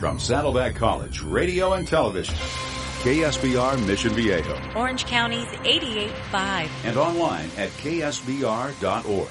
From Saddleback College, radio and television, KSBR Mission Viejo, Orange County's 88.5. and online at ksbr.org.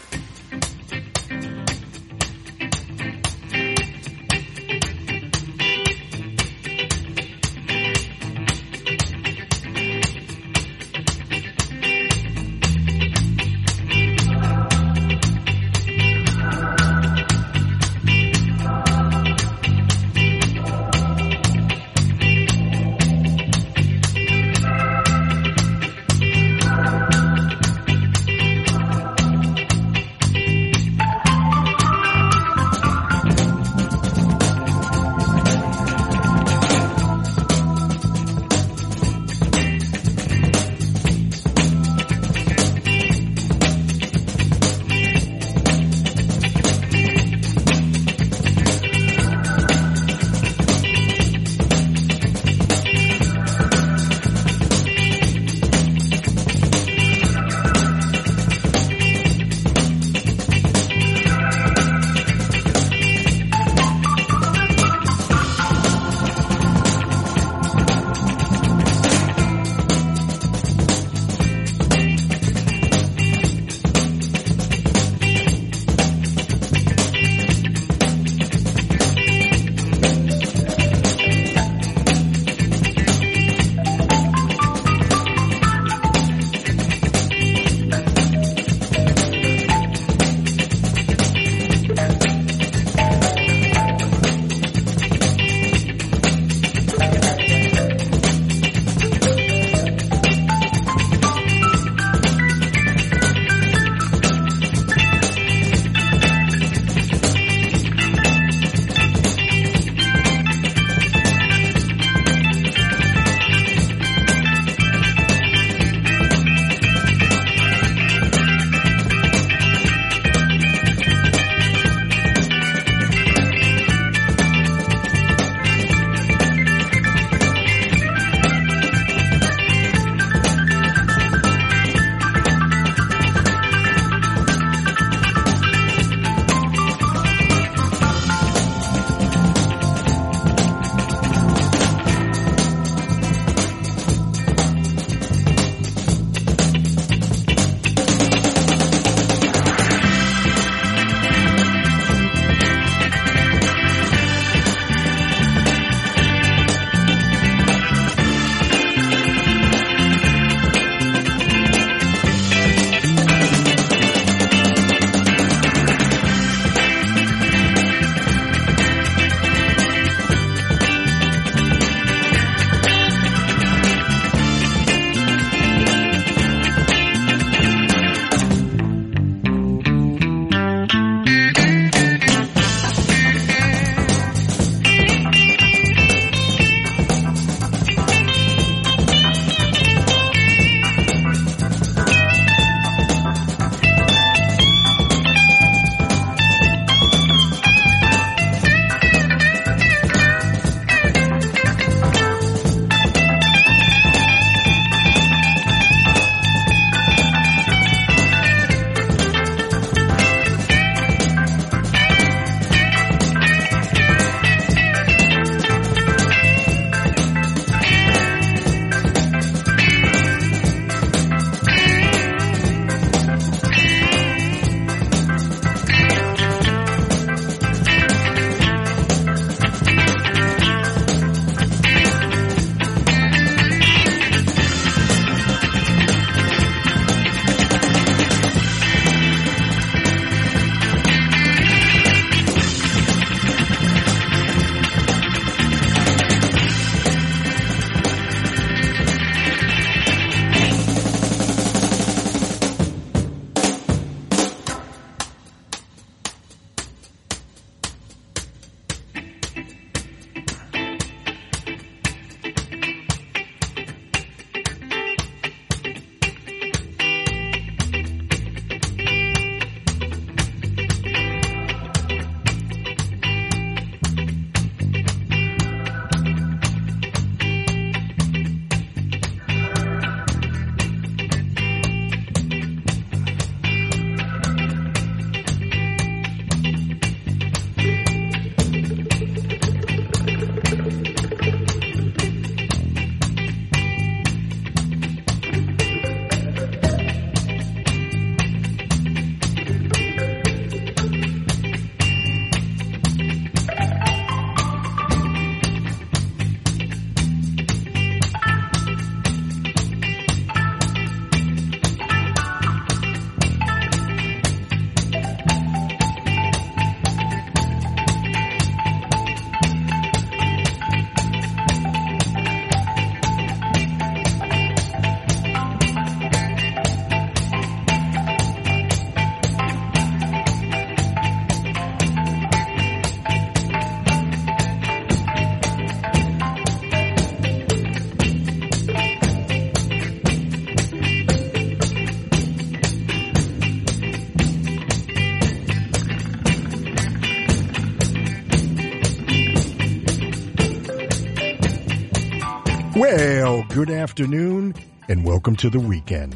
good afternoon and welcome to the weekend.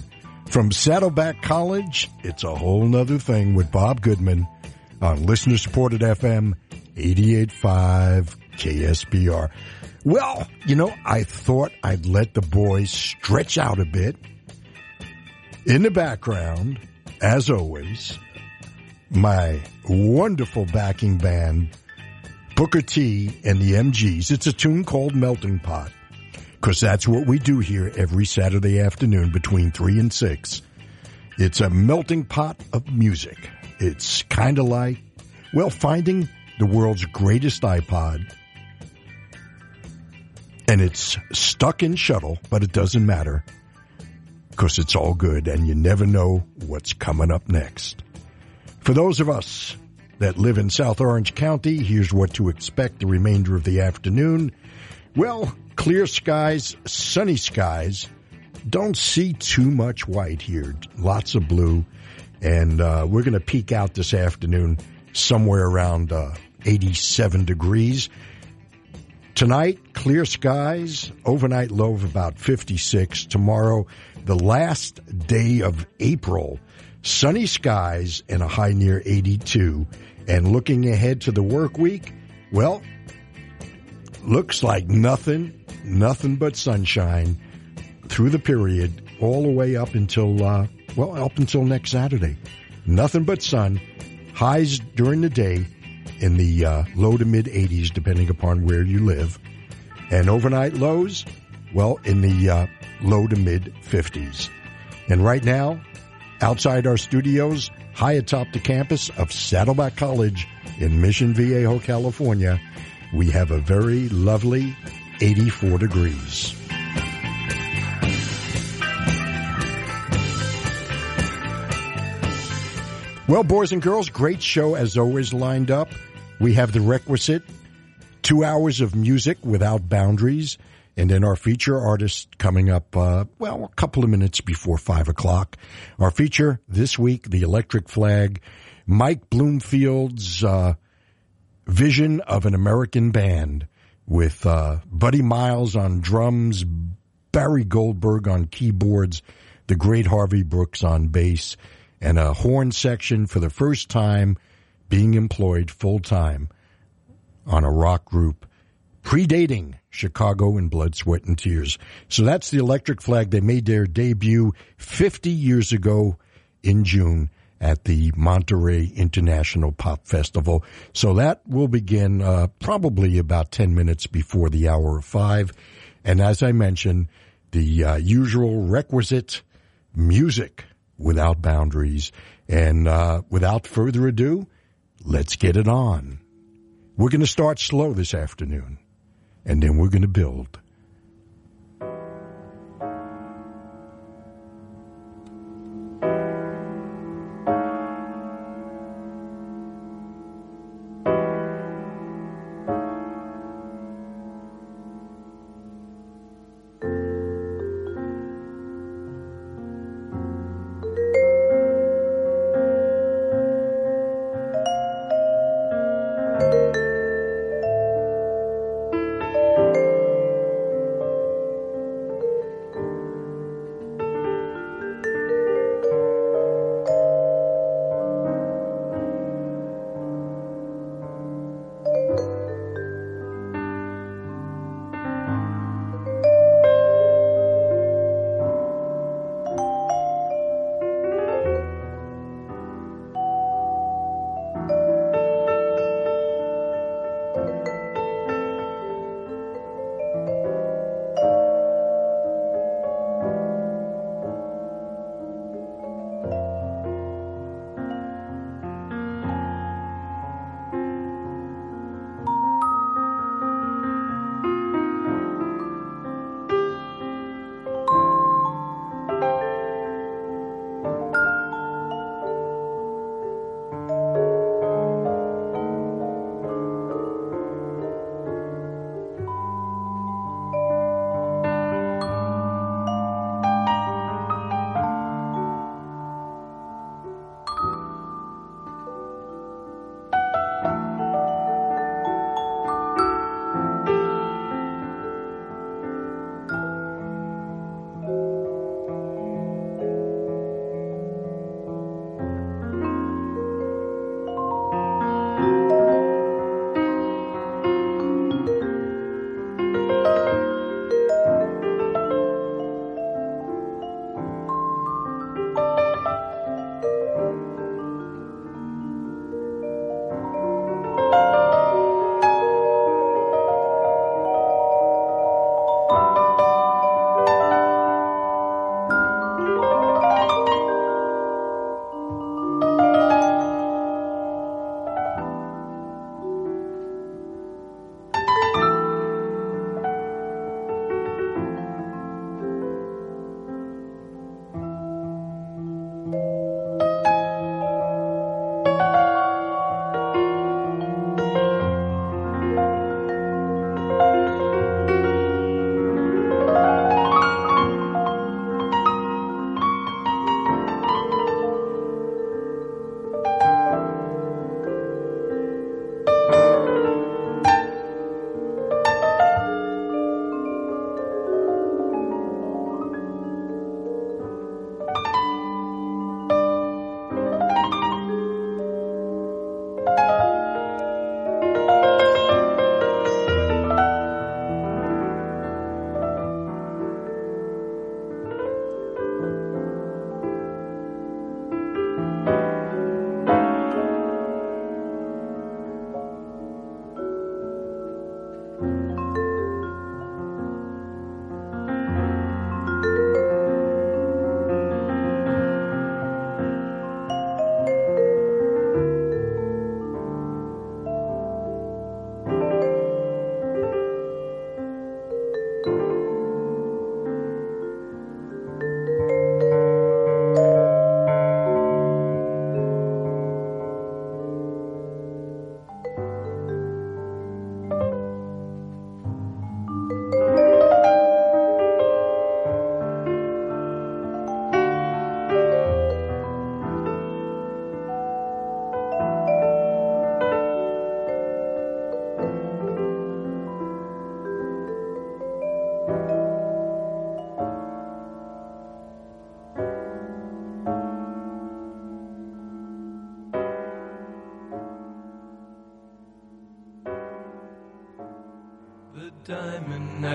From Saddleback College, it's a whole nother thing with Bob Goodman on listener supported FM 885 KSBR. Well, you know, I thought I'd let the boys stretch out a bit. In the background, as always, my wonderful backing band, Booker T and the MGs. It's a tune called Melting Pot because that's what we do here every Saturday afternoon between 3 and 6. It's a melting pot of music. It's kind of like, well, finding the world's greatest iPod. And it's stuck in shuttle, but it doesn't matter because it's all good and you never know what's coming up next. For those of us that live in South Orange County, here's what to expect the remainder of the afternoon. Well, clear skies, sunny skies. Don't see too much white here. Lots of blue. And uh, we're going to peak out this afternoon somewhere around uh, 87 degrees. Tonight, clear skies, overnight low of about 56. Tomorrow, the last day of April, sunny skies and a high near 82. And looking ahead to the work week, well, looks like nothing, nothing but sunshine through the period all the way up until, uh, well, up until next Saturday. Nothing but sun. Highs during the day in the uh, low to mid 80s, depending upon where you live. And overnight lows, well, in the uh, low to mid 50s. And right now, outside our studios, high atop the campus of Saddleback College in Mission Viejo, California, we have a very lovely 84 degrees. Well, boys and girls, great show as always lined up. We have the requisite two hours of music without boundaries. And then our feature artist coming up, uh, well, a couple of minutes before five o'clock. Our feature this week, the Electric Flag, Mike Bloomfield's, uh, vision of an American band with, uh, Buddy Miles on drums, Barry Goldberg on keyboards, the great Harvey Brooks on bass, and a horn section for the first time being employed full time on a rock group predating Chicago in Blood, Sweat, and Tears. So that's the Electric Flag. They made their debut 50 years ago in June at the Monterey International Pop Festival. So that will begin uh, probably about 10 minutes before the hour of five. And as I mentioned, the uh, usual requisite music without boundaries. And uh, without further ado, let's get it on. We're going to start slow this afternoon, and then we're going to build.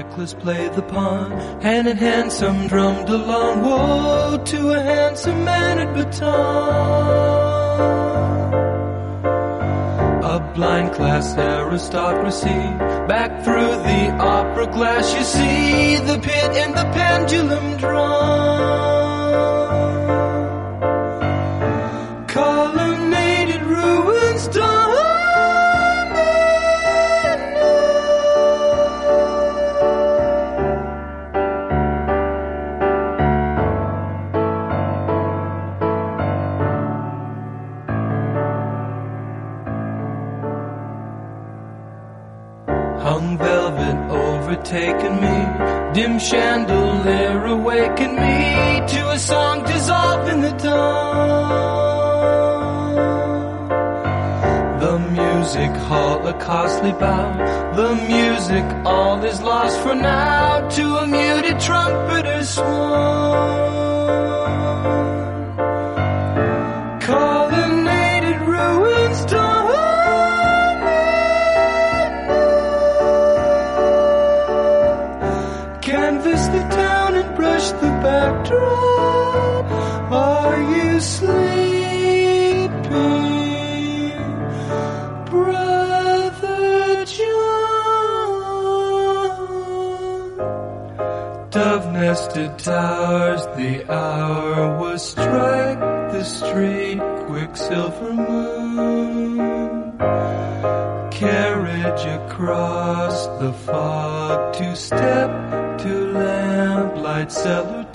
Necklace played the pawn. Hand in hand, some drummed along. Woe to a handsome man at baton. A blind class aristocracy. Back through the opera glass, you see the pit and the pendulum drum. The music, all is lost for now to a muted trumpeter's swan. Two step to lamplight cellar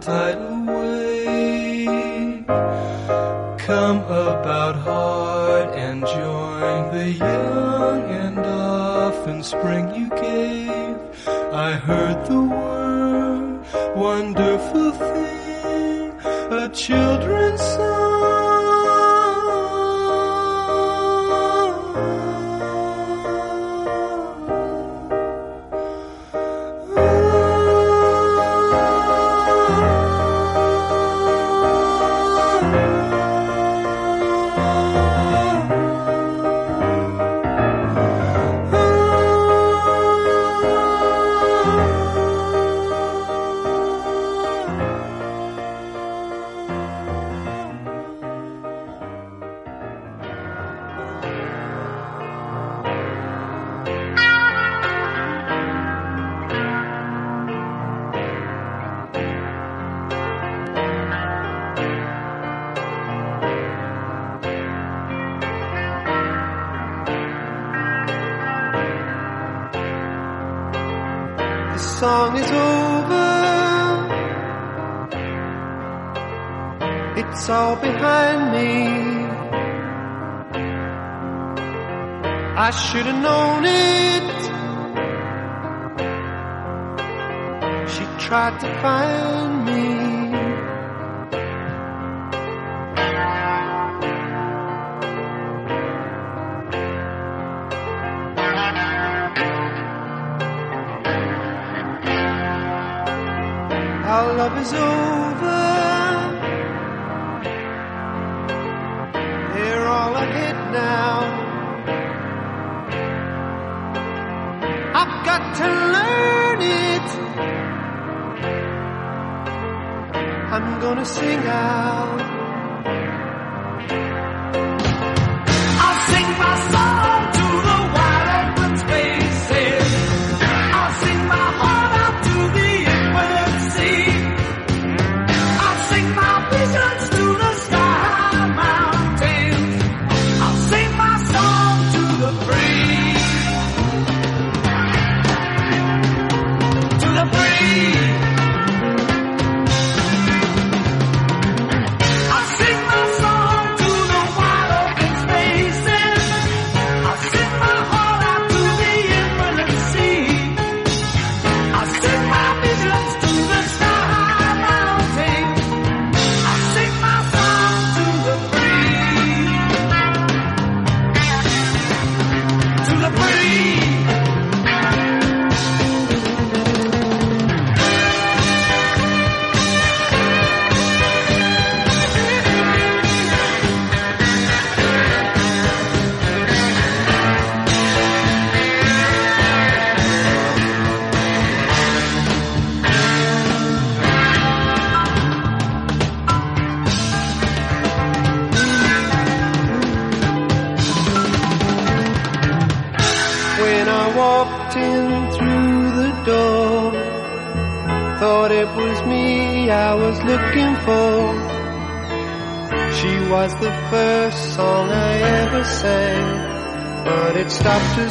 tidal wave. Come about hard and join the young and often spring you gave. I heard the word, wonderful thing, a children's song find it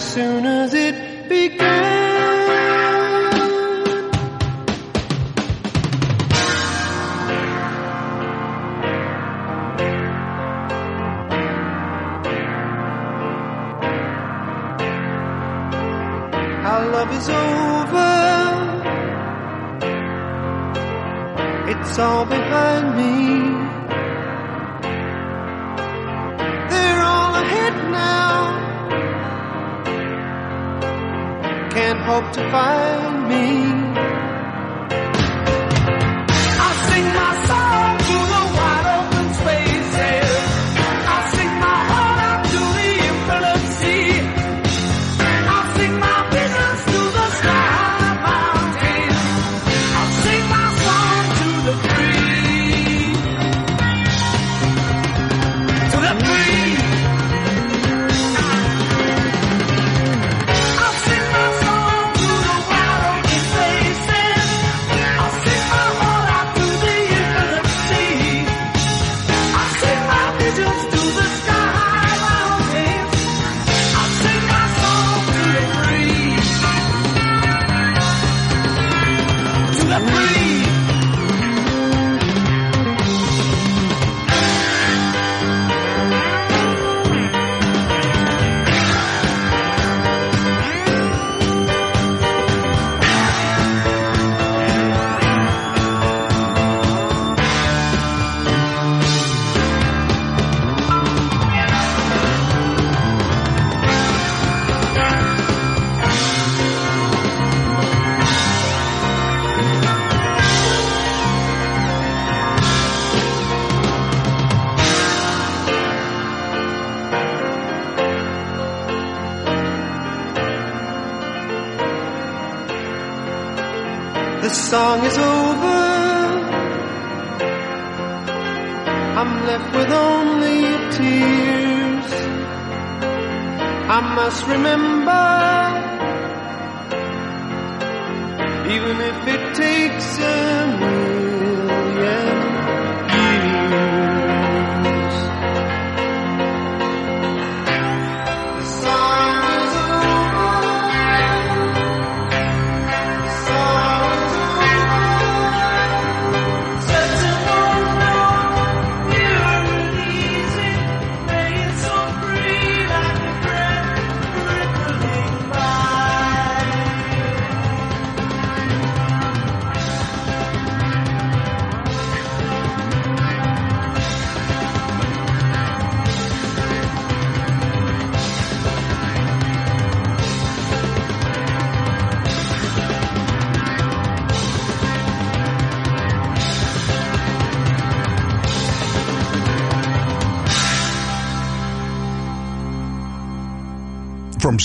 remember,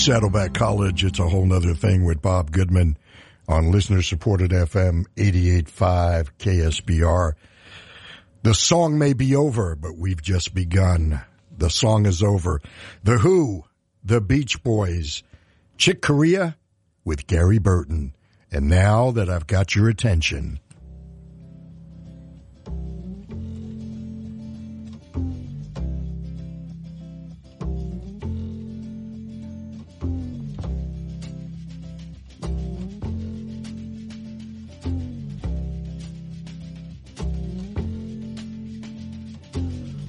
Saddleback College, it's a whole nother thing with Bob Goodman on listener supported FM 88.5 KSBR. The song may be over, but we've just begun. The song is over. The Who, The Beach Boys, Chick Corea with Gary Burton. And now that I've got your attention,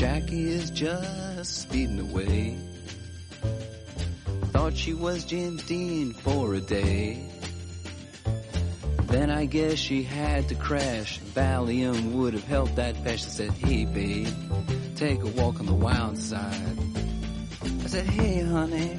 Jackie is just speeding away. Thought she was James Dean for a day. Then I guess she had to crash. Valium would have helped that fast. I said, hey babe, take a walk on the wild side. I said, hey honey,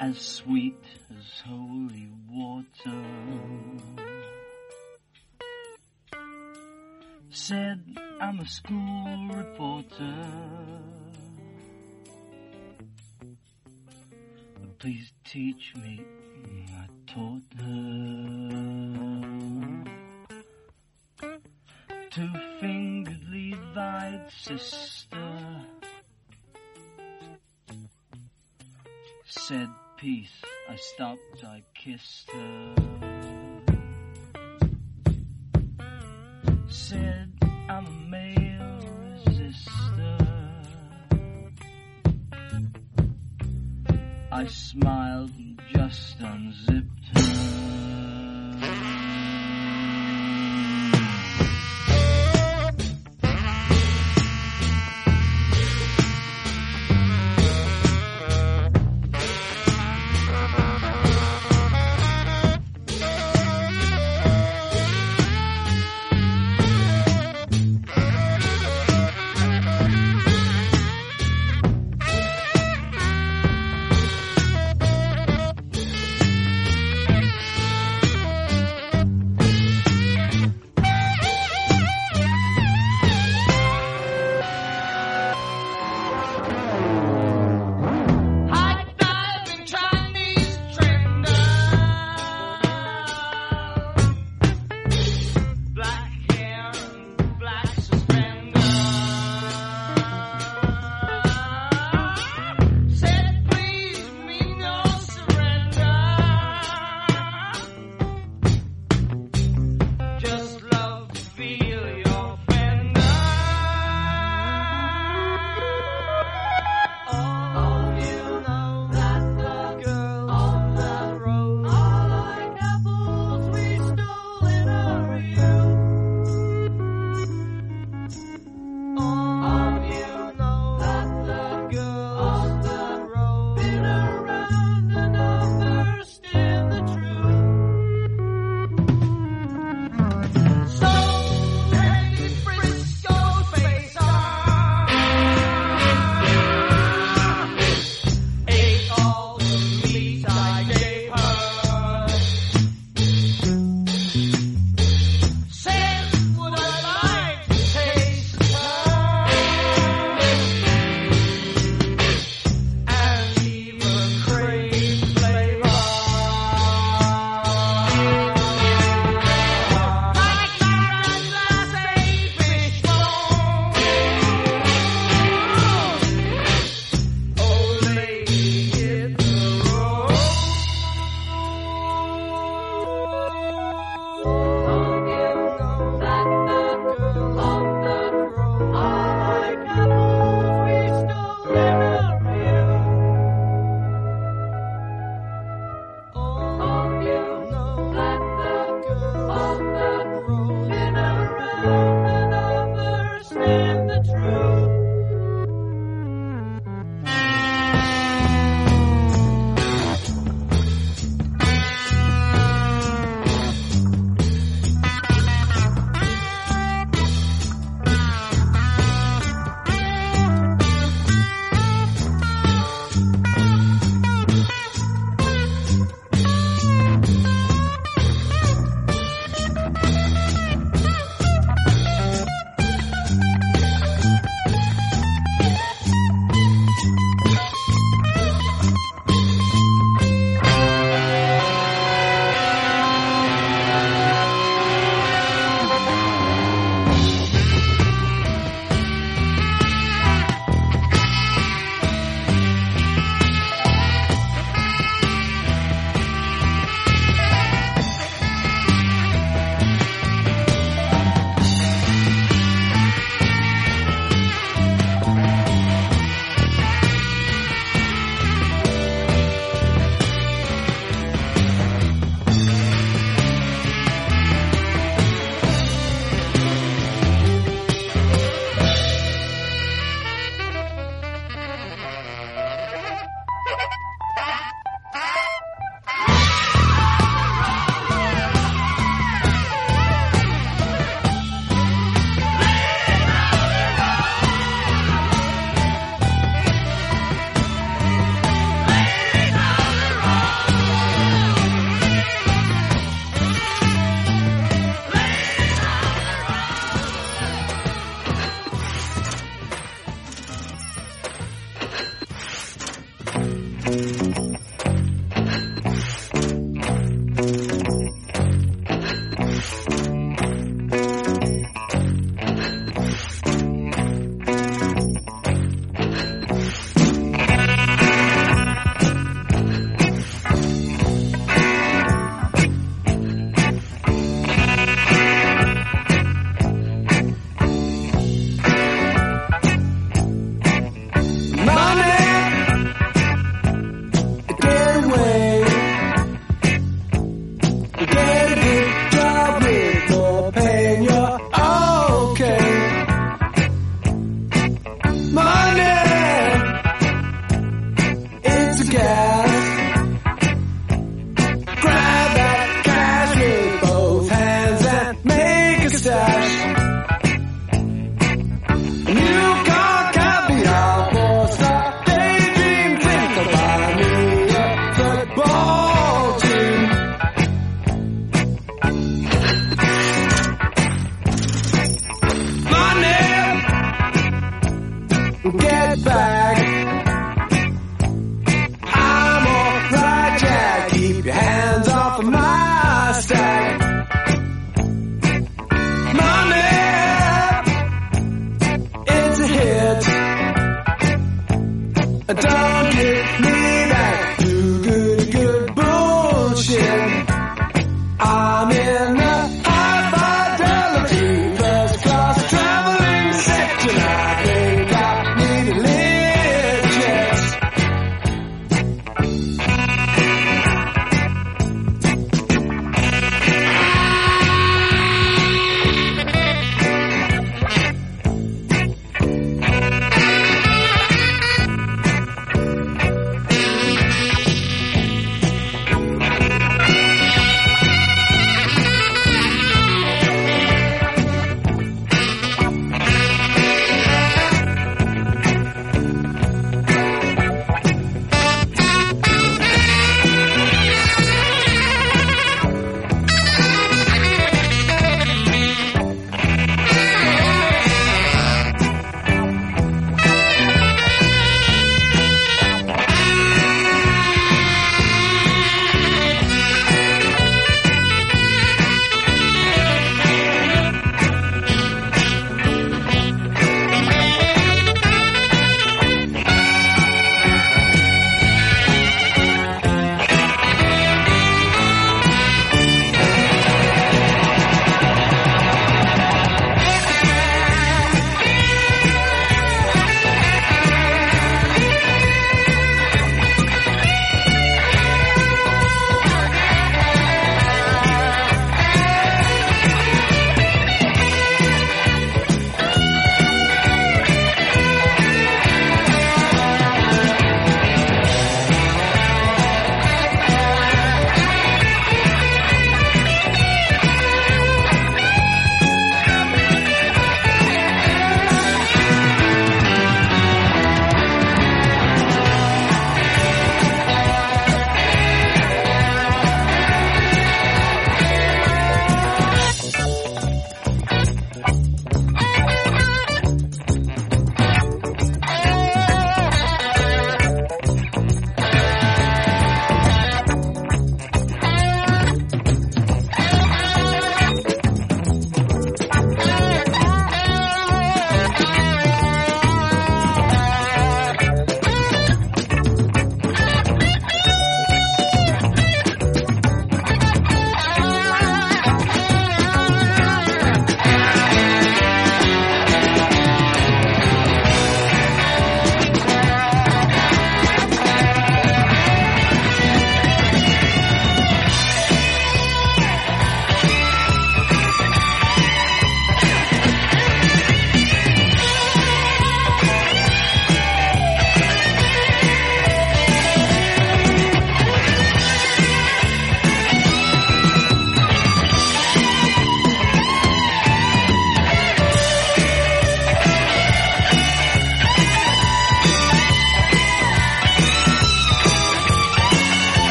as sweet as holy water. Said I'm a school reporter. Please teach me. I taught her. Two-fingered Levite sister said peace. I stopped, I kissed her. Said, I'm a male resistor. I smiled and just unzipped her.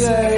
say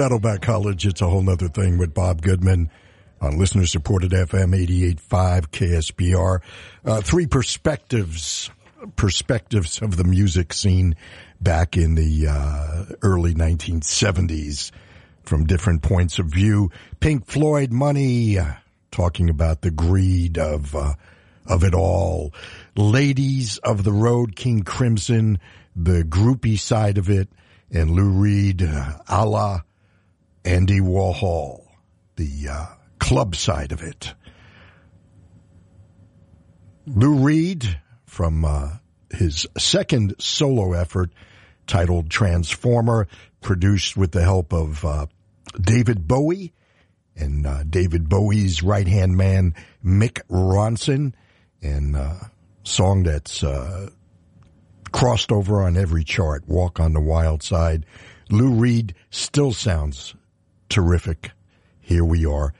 Saddleback College, it's a whole nother thing with Bob Goodman on listener supported FM 88.5 KSBR. Uh, three perspectives, perspectives of the music scene back in the uh, early 1970s from different points of view. Pink Floyd, Money, uh, talking about the greed of uh, of it all. Ladies of the Road, King Crimson, the groupie side of it, and Lou Reed, uh, a la Andy Warhol, the uh, club side of it. Lou Reed from uh, his second solo effort titled Transformer, produced with the help of uh, David Bowie and uh, David Bowie's right hand man, Mick Ronson, and uh, song that's uh, crossed over on every chart, Walk on the Wild Side. Lou Reed still sounds terrific. Here we are.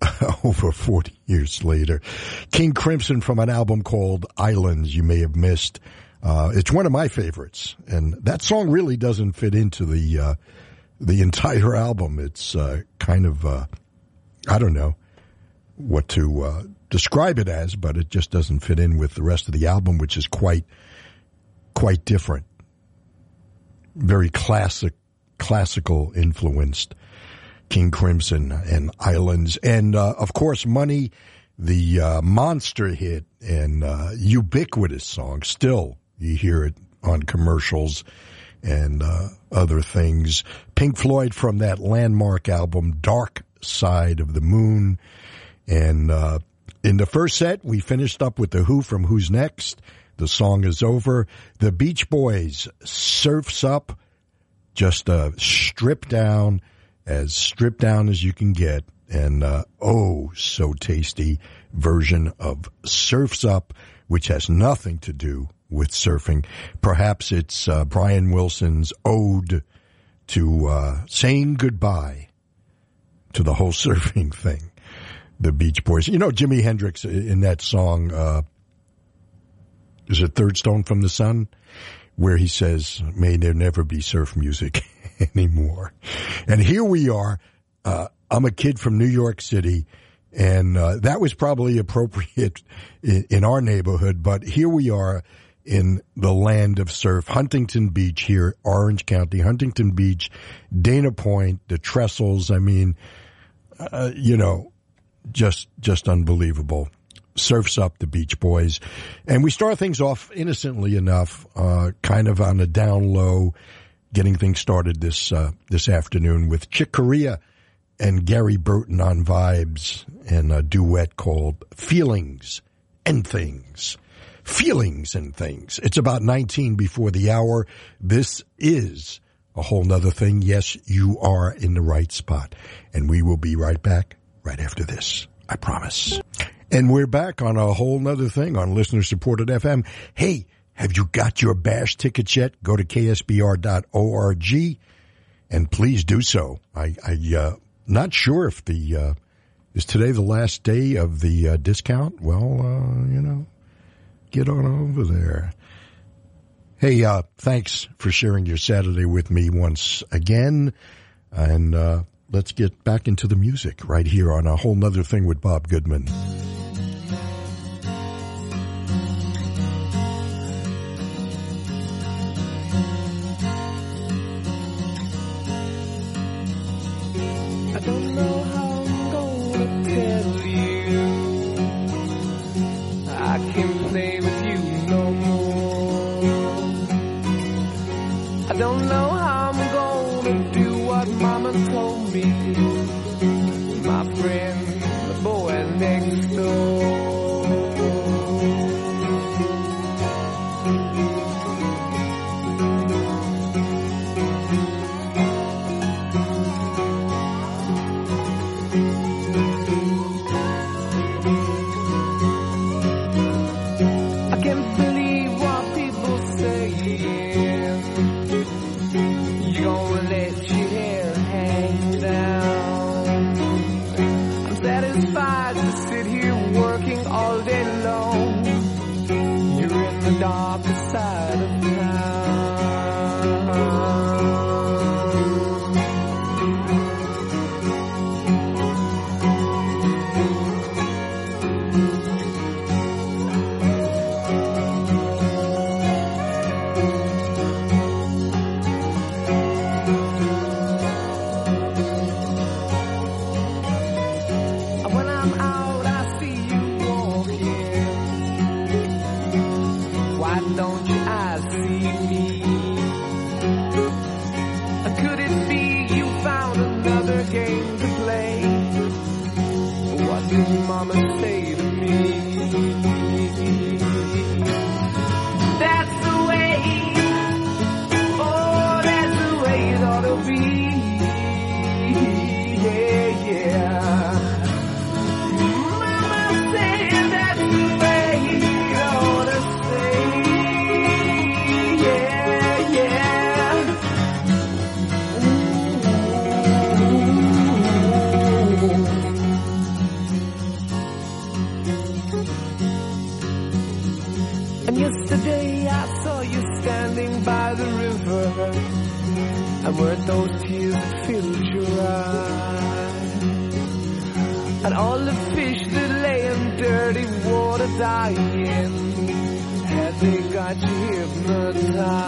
Over 40 years later. King Crimson from an album called Islands you may have missed. Uh, it's one of my favorites. And that song really doesn't fit into the, uh, the entire album. It's, uh, kind of, uh, I don't know what to, uh, describe it as, but it just doesn't fit in with the rest of the album, which is quite, quite different. Very classic, classical influenced. King Crimson and Islands, and uh, of course, Money, the uh, monster hit and uh, ubiquitous song. Still, you hear it on commercials and uh, other things. Pink Floyd from that landmark album, Dark Side of the Moon, and uh, in the first set, we finished up with the Who from Who's Next. The song is over. The Beach Boys, Surfs Up, just uh, stripped down as stripped down as you can get, and uh, oh, so tasty version of Surfs Up, which has nothing to do with surfing. Perhaps it's uh, Brian Wilson's ode to uh, saying goodbye to the whole surfing thing. The Beach Boys. You know, Jimi Hendrix in that song, uh, is it Third Stone from the Sun? Where he says, may there never be surf music. anymore. And here we are. Uh, I'm a kid from New York City, and uh, that was probably appropriate in, in, our neighborhood. But here we are in the land of surf, Huntington Beach here, Orange County, Huntington Beach, Dana Point, the Trestles. I mean, uh, you know, just just unbelievable. Surfs up the Beach Boys, and we start things off innocently enough, uh, kind of on a down low getting things started this uh, this afternoon with Chick Corea and Gary Burton on vibes and a duet called "Feelings and Things." Feelings and things. It's about 19 before the hour. This is a whole nother thing. Yes, you are in the right spot. And we will be right back right after this. I promise. And we're back on a whole nother thing on listener supported FM. Hey, have you got your bash tickets yet? Go to ksbr.org and please do so. I, I, uh, not sure if the, uh, is today the last day of the uh, discount? Well, uh, you know, get on over there. Hey, uh, thanks for sharing your Saturday with me once again. And, uh, let's get back into the music right here on a whole nother thing with Bob Goodman. Hypnotized?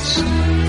Fun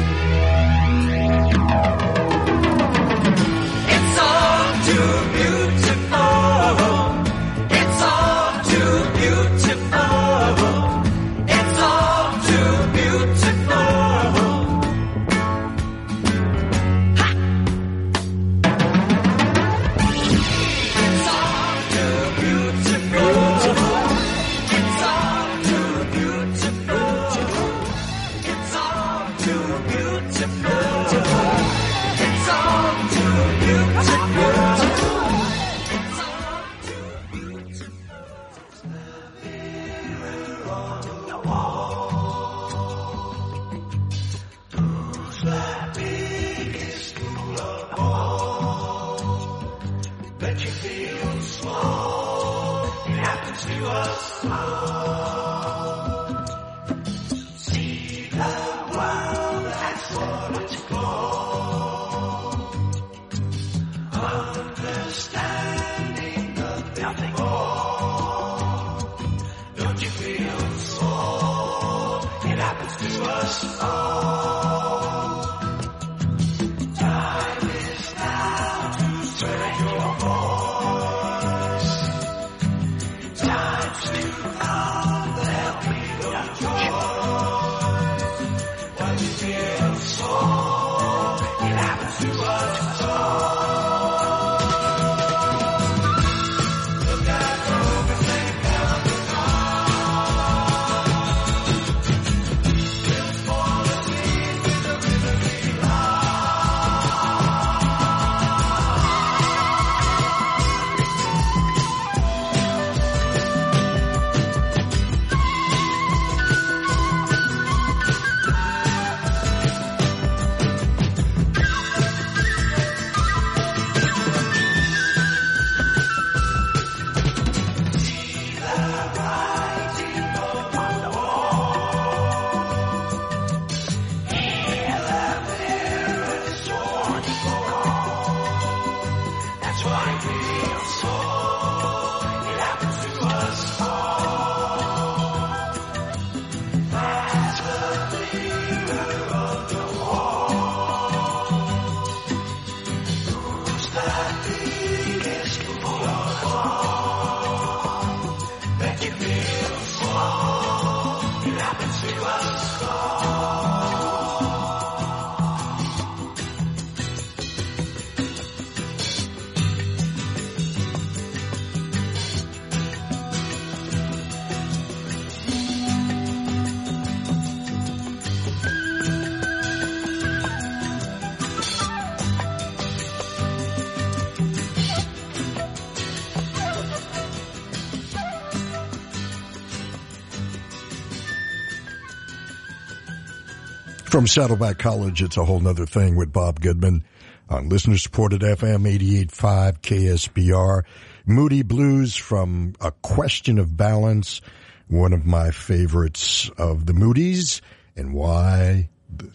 From Saddleback College, it's a whole nother thing with Bob Goodman on listener supported FM 88.5 KSBR. Moody Blues from A Question of Balance, one of my favorites of the Moody's, and why, the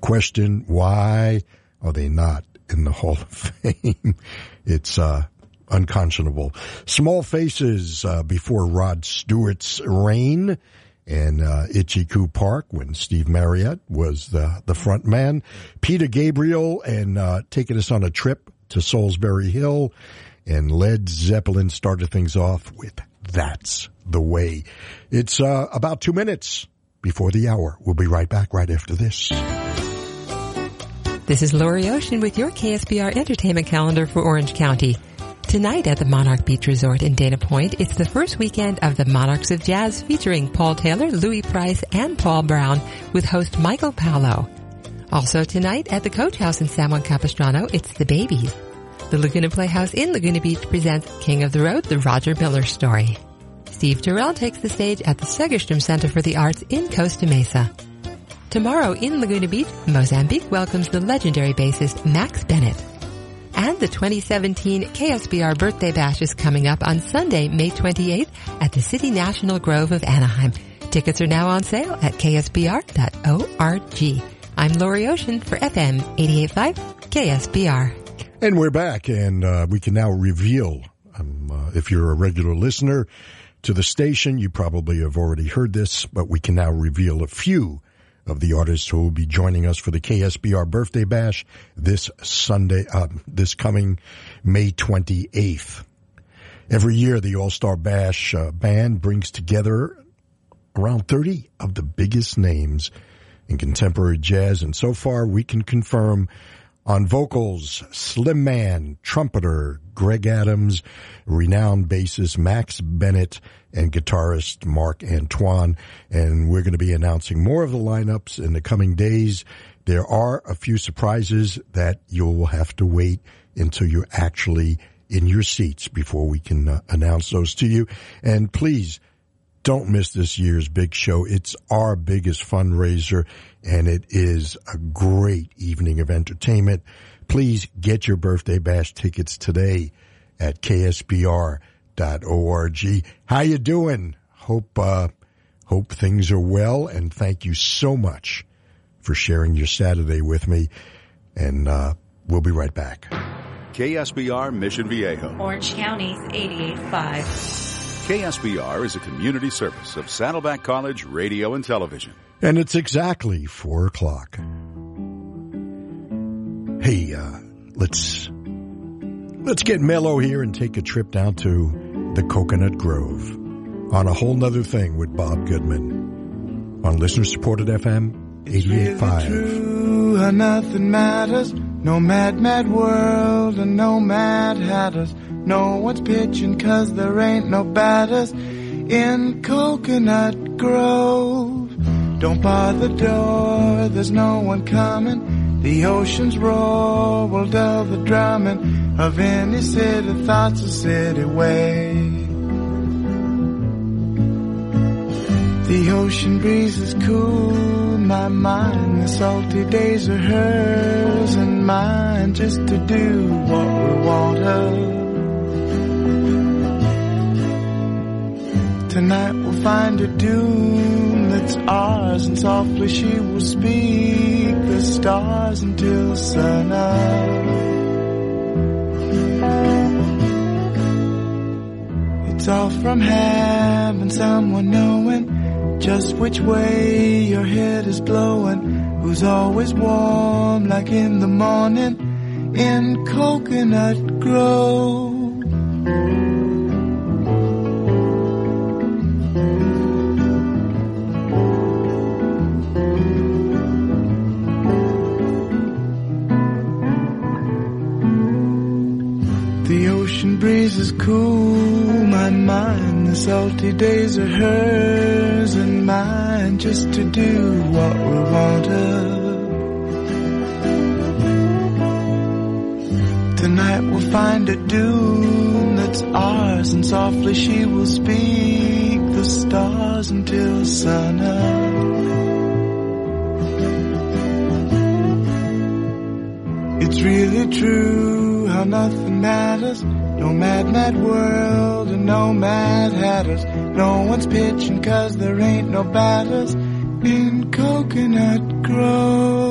question, why are they not in the Hall of Fame? It's, uh, unconscionable. Small Faces, uh, before Rod Stewart's reign and uh, Itchy-Coo Park when Steve Marriott was the, the front man. Peter Gabriel and uh, taking us on a trip to Solsbury Hill. And Led Zeppelin started things off with That's the Way. It's uh, about two minutes before the hour. We'll be right back right after this. This is Lori Ocean with your KSBR entertainment calendar for Orange County. Tonight at the Monarch Beach Resort in Dana Point, it's the first weekend of the Monarchs of Jazz featuring Paul Taylor, Louis Price, and Paul Brown with host Michael Paulo. Also tonight at the Coach House in San Juan Capistrano, it's the Babies. The Laguna Playhouse in Laguna Beach presents King of the Road, the Roger Miller story. Steve Tyrell takes the stage at the Segerstrom Center for the Arts in Costa Mesa. Tomorrow in Laguna Beach, Mozambique welcomes the legendary bassist Max Bennett. And the 2017 KSBR Birthday Bash is coming up on Sunday, May 28th at the City National Grove of Anaheim. Tickets are now on sale at ksbr.org. I'm Lori Ocean for FM 885 KSBR. And we're back, and uh, we can now reveal, um, uh, if you're a regular listener to the station, you probably have already heard this, but we can now reveal a few of the artists who will be joining us for the KSBR Birthday Bash this Sunday, uh, this coming May 28th. Every year, the All-Star Bash uh, band brings together around 30 of the biggest names in contemporary jazz, and so far we can confirm on vocals, Slim Man, trumpeter Greg Adams, renowned bassist Max Bennett, and guitarist Marc Antoine. And we're going to be announcing more of the lineups in the coming days. There are a few surprises that you'll have to wait until you're actually in your seats before we can uh, announce those to you. And please don't miss this year's big show. It's our biggest fundraiser and it is a great evening of entertainment. Please get your birthday bash tickets today. at ksbr.org. How you doing? Hope, uh, hope things are well and thank you so much for sharing your Saturday with me. And, uh, we'll be right back. KSBR Mission Viejo. Orange County's 88.5. KSBR is a community service of Saddleback College Radio and Television. And it's exactly four o'clock. Hey, uh, let's, let's get mellow here and take a trip down to the Coconut Grove on a whole nother thing with Bob Goodman on listener supported FM 88.5. true how nothing matters. No mad, mad world and no mad hatters. No one's pitching cause there ain't no batters in Coconut Grove. Don't bar the door, there's no one coming. The ocean's roar will dull the drumming of any city thoughts a city way. The ocean breeze is cool my mind. The salty days are hers and mine just to do what we want her. Tonight we'll find a doom that's ours and softly she will speak the stars until sun up. It's all from having someone knowing just which way your head is blowing. Who's always warm like in the morning in Coconut Grove. Is cool, my mind. The salty days are hers and mine, just to do what we want her. Tonight we'll find a doom that's ours, and softly she will speak the stars until sun up. It's really true how nothing matters. No mad, mad world and no mad hatters. No one's pitching cause there ain't no batters in Coconut Grove.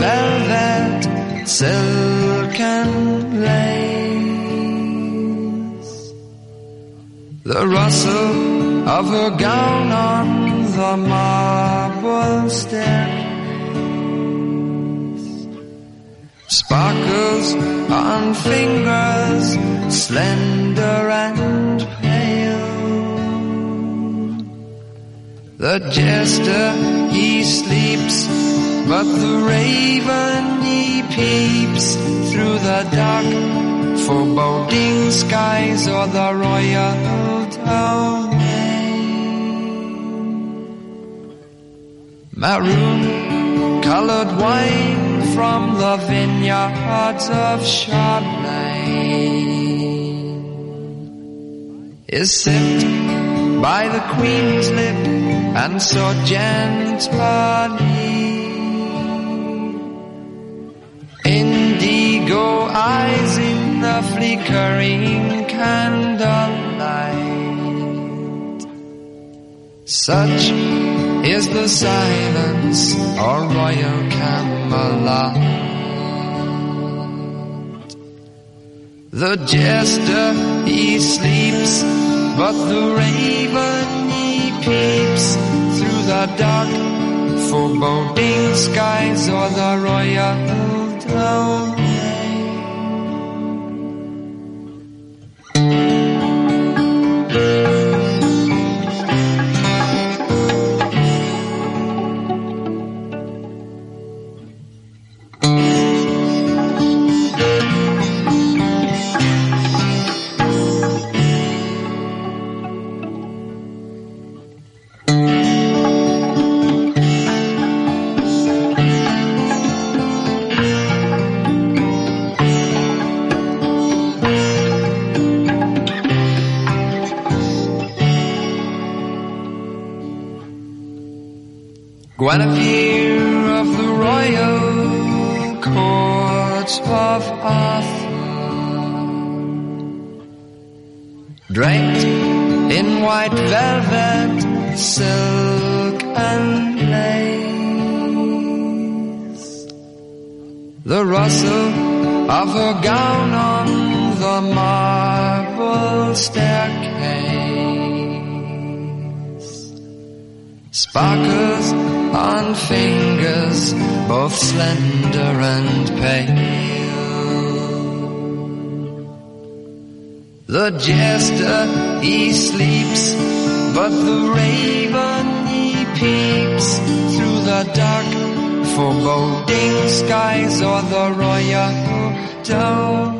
Velvet, silk and lace, the rustle of her gown on the marble stairs. Sparkles on fingers, slender and pale. The jester, he sleeps, but the raven, he peeps through the dark, foreboding skies or the royal domain. Maroon colored wine from the vineyards of Chardonnay is sipped by the queen's lip and so gently. Eyes in the flickering candlelight. Such is the silence or royal Camelot. The jester he sleeps, but the raven he peeps through the dark, foreboding skies or the royal domain. Guinevere of the royal court of Arthur, draped in white velvet, silk and lace, the rustle of her gown on the marble staircase, sparkles on fingers both slender and pale. The jester he sleeps, but the raven he peeps through the dark, foreboding skies or the royal domain.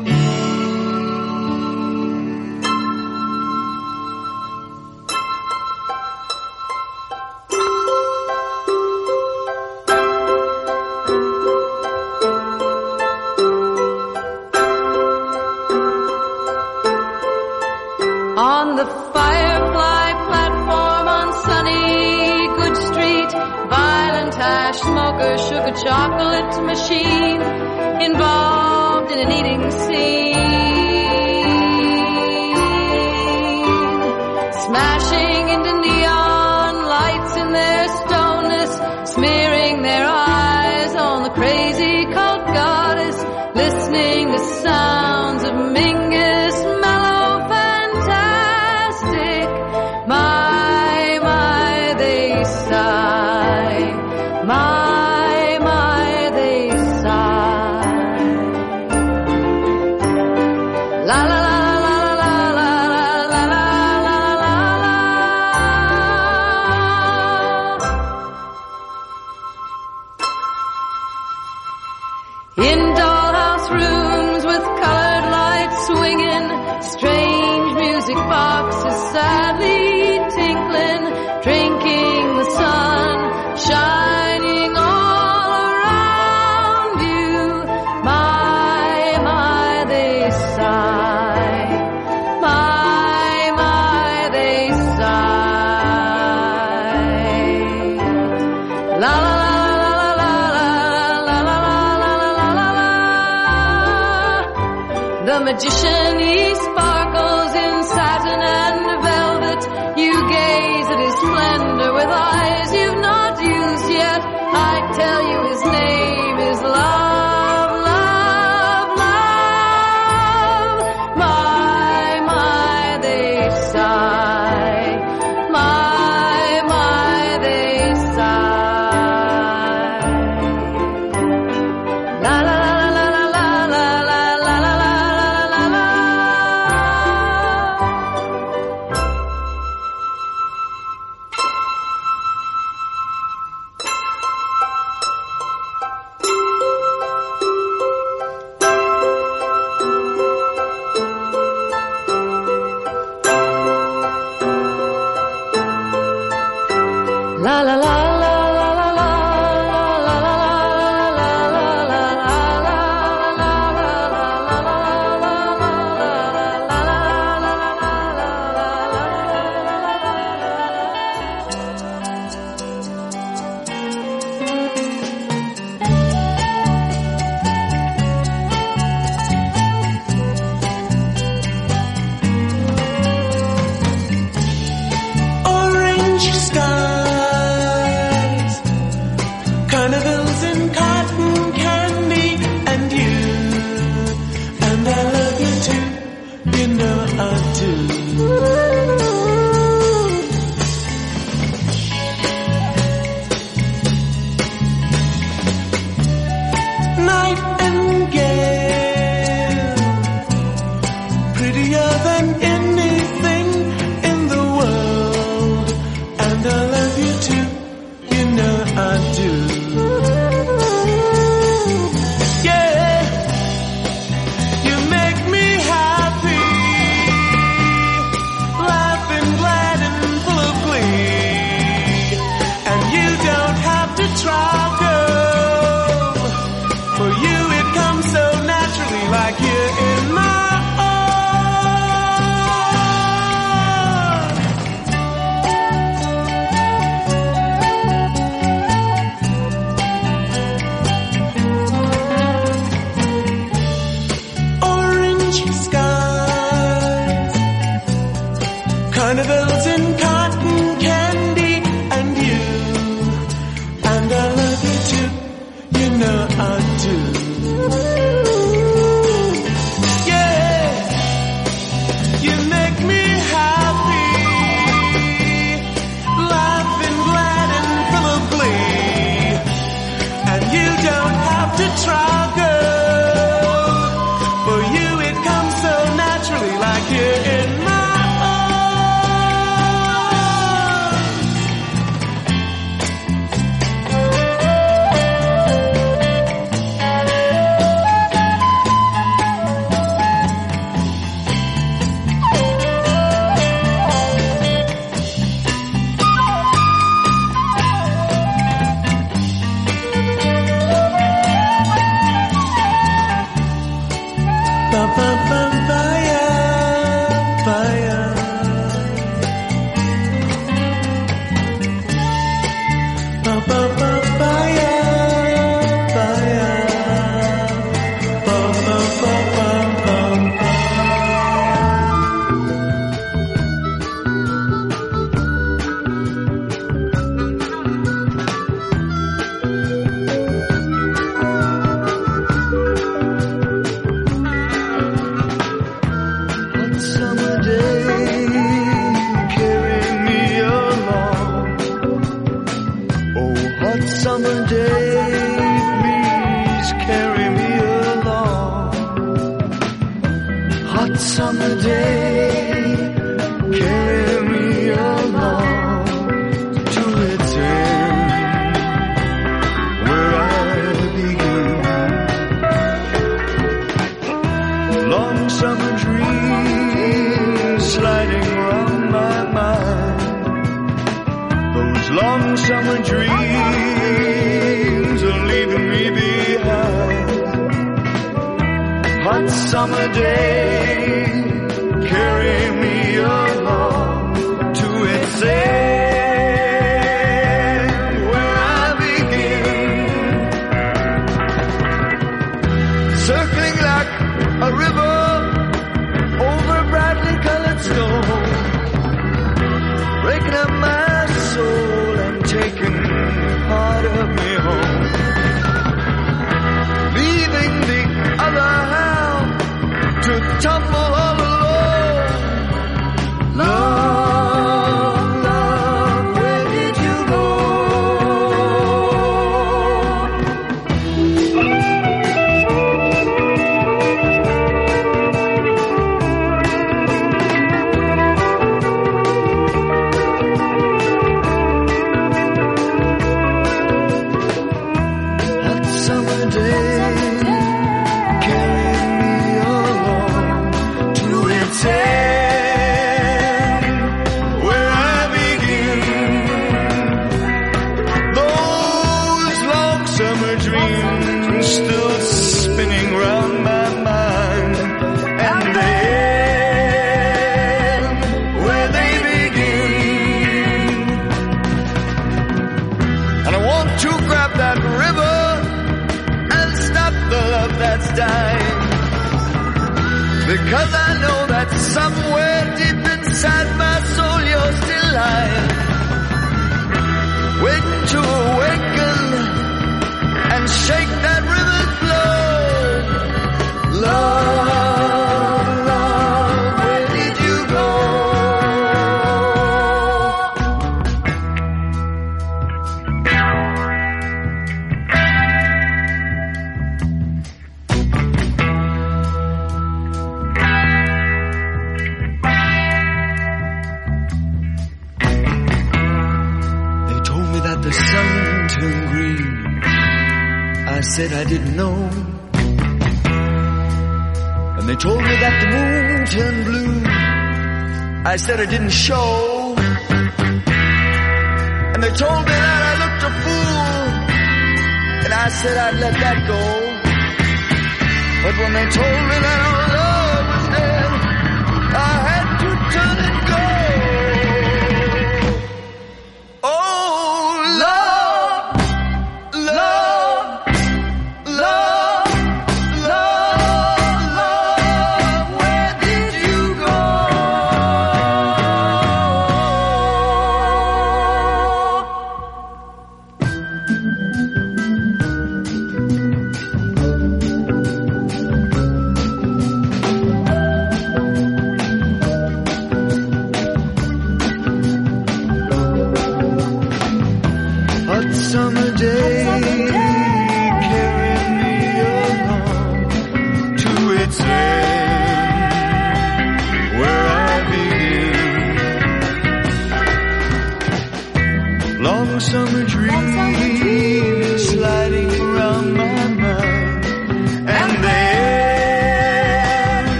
Tell you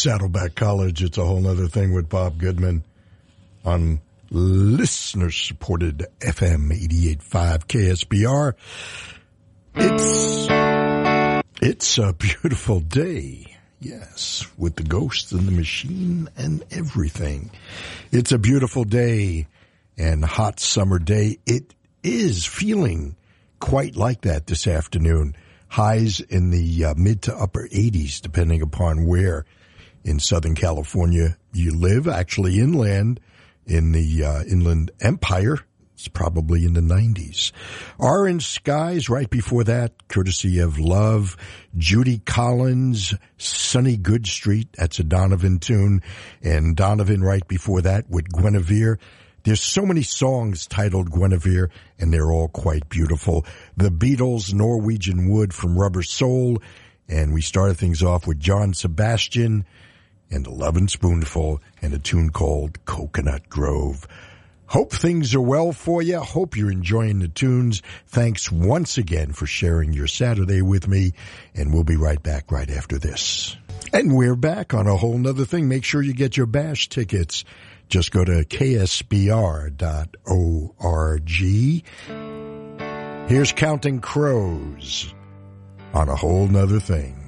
Saddleback College, it's a whole other thing with Bob Goodman on listener supported FM 88.5 KSBR. It's, it's a beautiful day. Yes, with the ghost and the machine and everything. It's a beautiful day and hot summer day. It is feeling quite like that this afternoon. Highs in the uh, mid to upper 80s, depending upon where in Southern California you live. Actually, inland in the uh, Inland Empire, it's probably in the 90s. Orange skies right before that, courtesy of Love, Judy Collins, Sunny Goodge Street. That's a Donovan tune, and Donovan right before that with Guinevere. There's so many songs titled Guinevere, and they're all quite beautiful. The Beatles, Norwegian Wood from Rubber Soul, and we started things off with John Sebastian and a Loving Spoonful and a tune called Coconut Grove. Hope things are well for you. Hope you're enjoying the tunes. Thanks once again for sharing your Saturday with me. And we'll be right back right after this. And we're back on a whole nother thing. Make sure you get your bash tickets Just go to ksbr.org. Here's Counting Crows on a whole nother thing.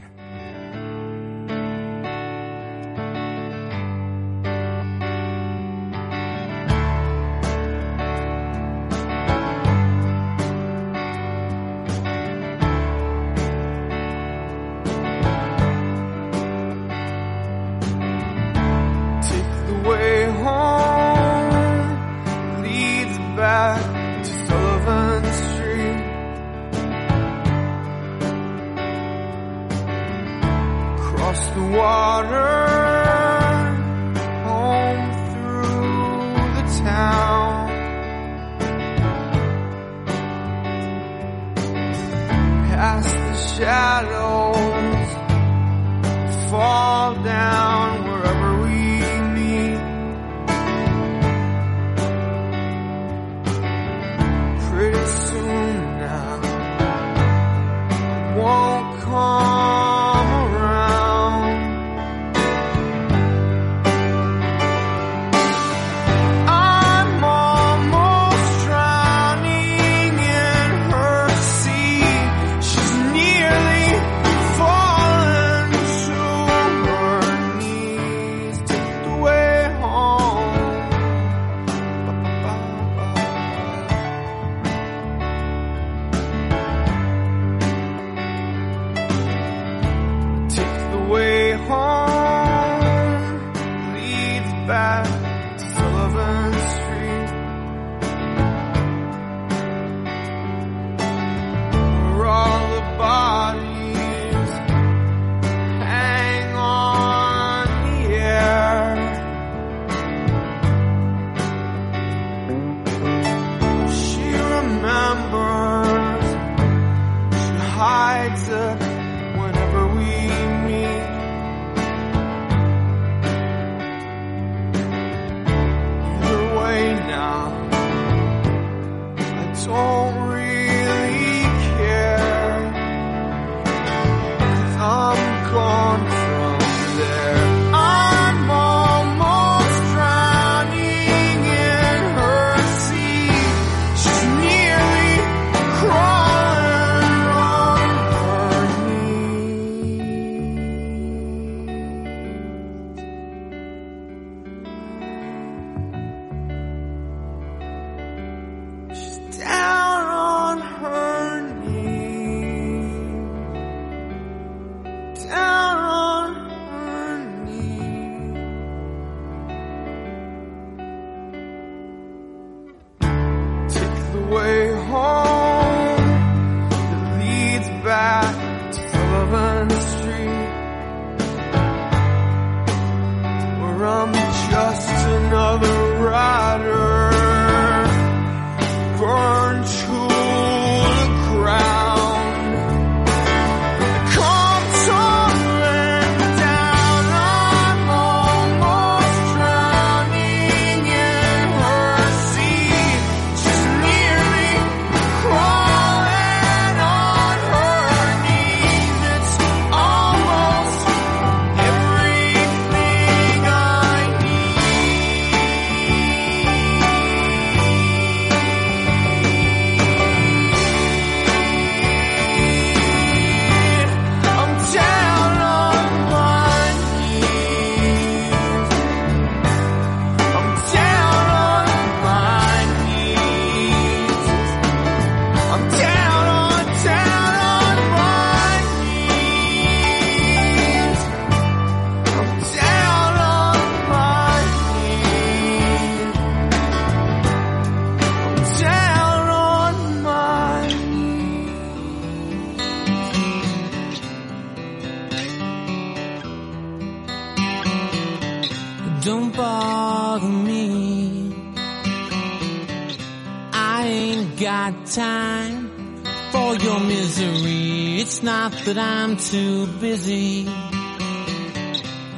That I'm too busy.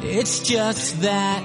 It's just that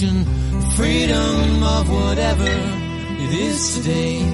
pushing freedom of whatever it is today.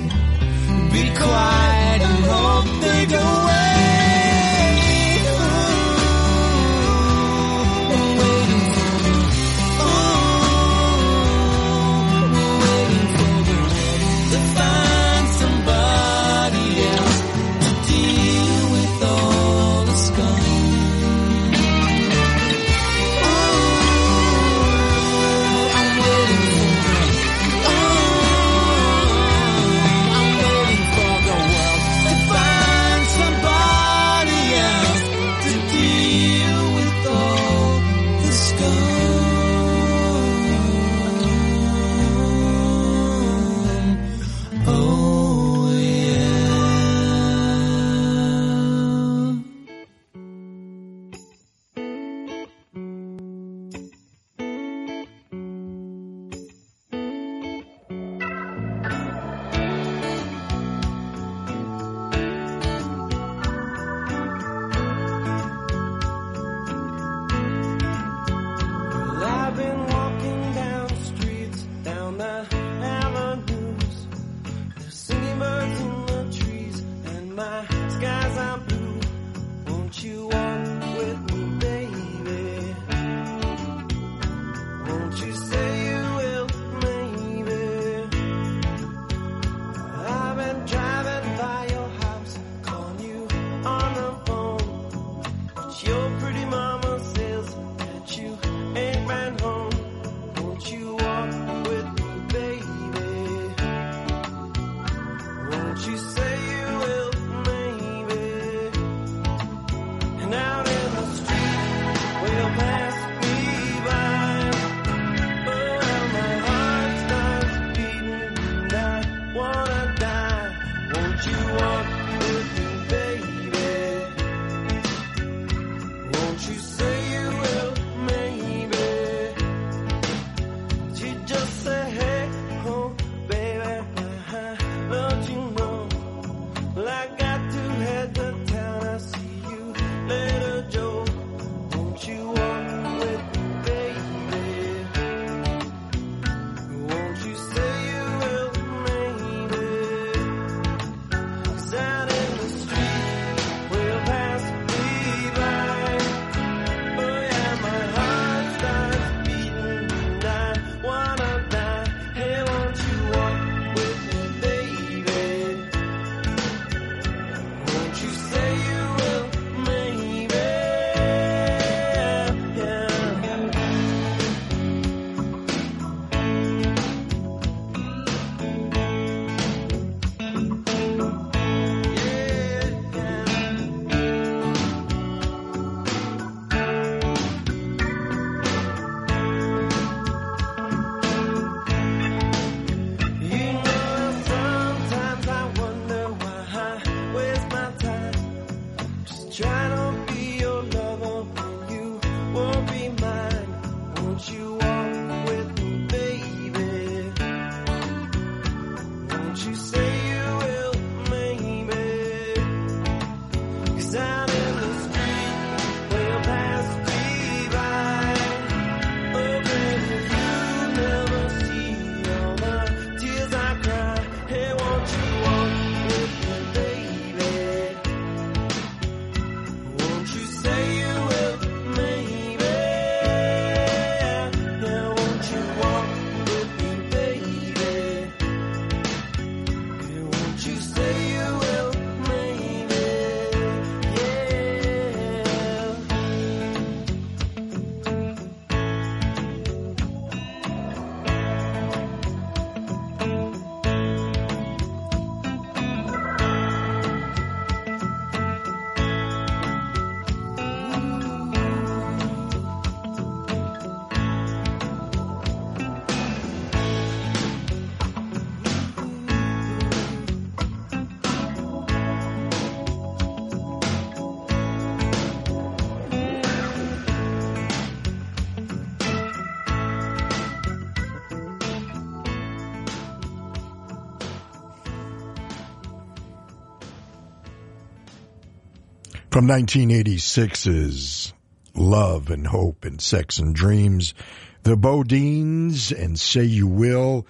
From 1986's Love and Hope and Sex and Dreams, the BoDeans and Say You Will,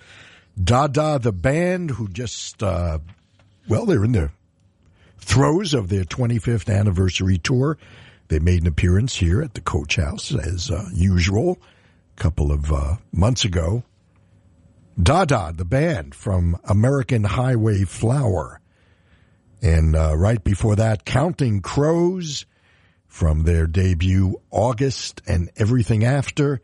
Dada the band who just, uh, well, they're in the throes of their 25th anniversary tour. They made an appearance here at the Coach House as uh, usual a couple of uh, months ago. Dada, the band from American Highway Flower. And uh, right before that, Counting Crows from their debut August and Everything After.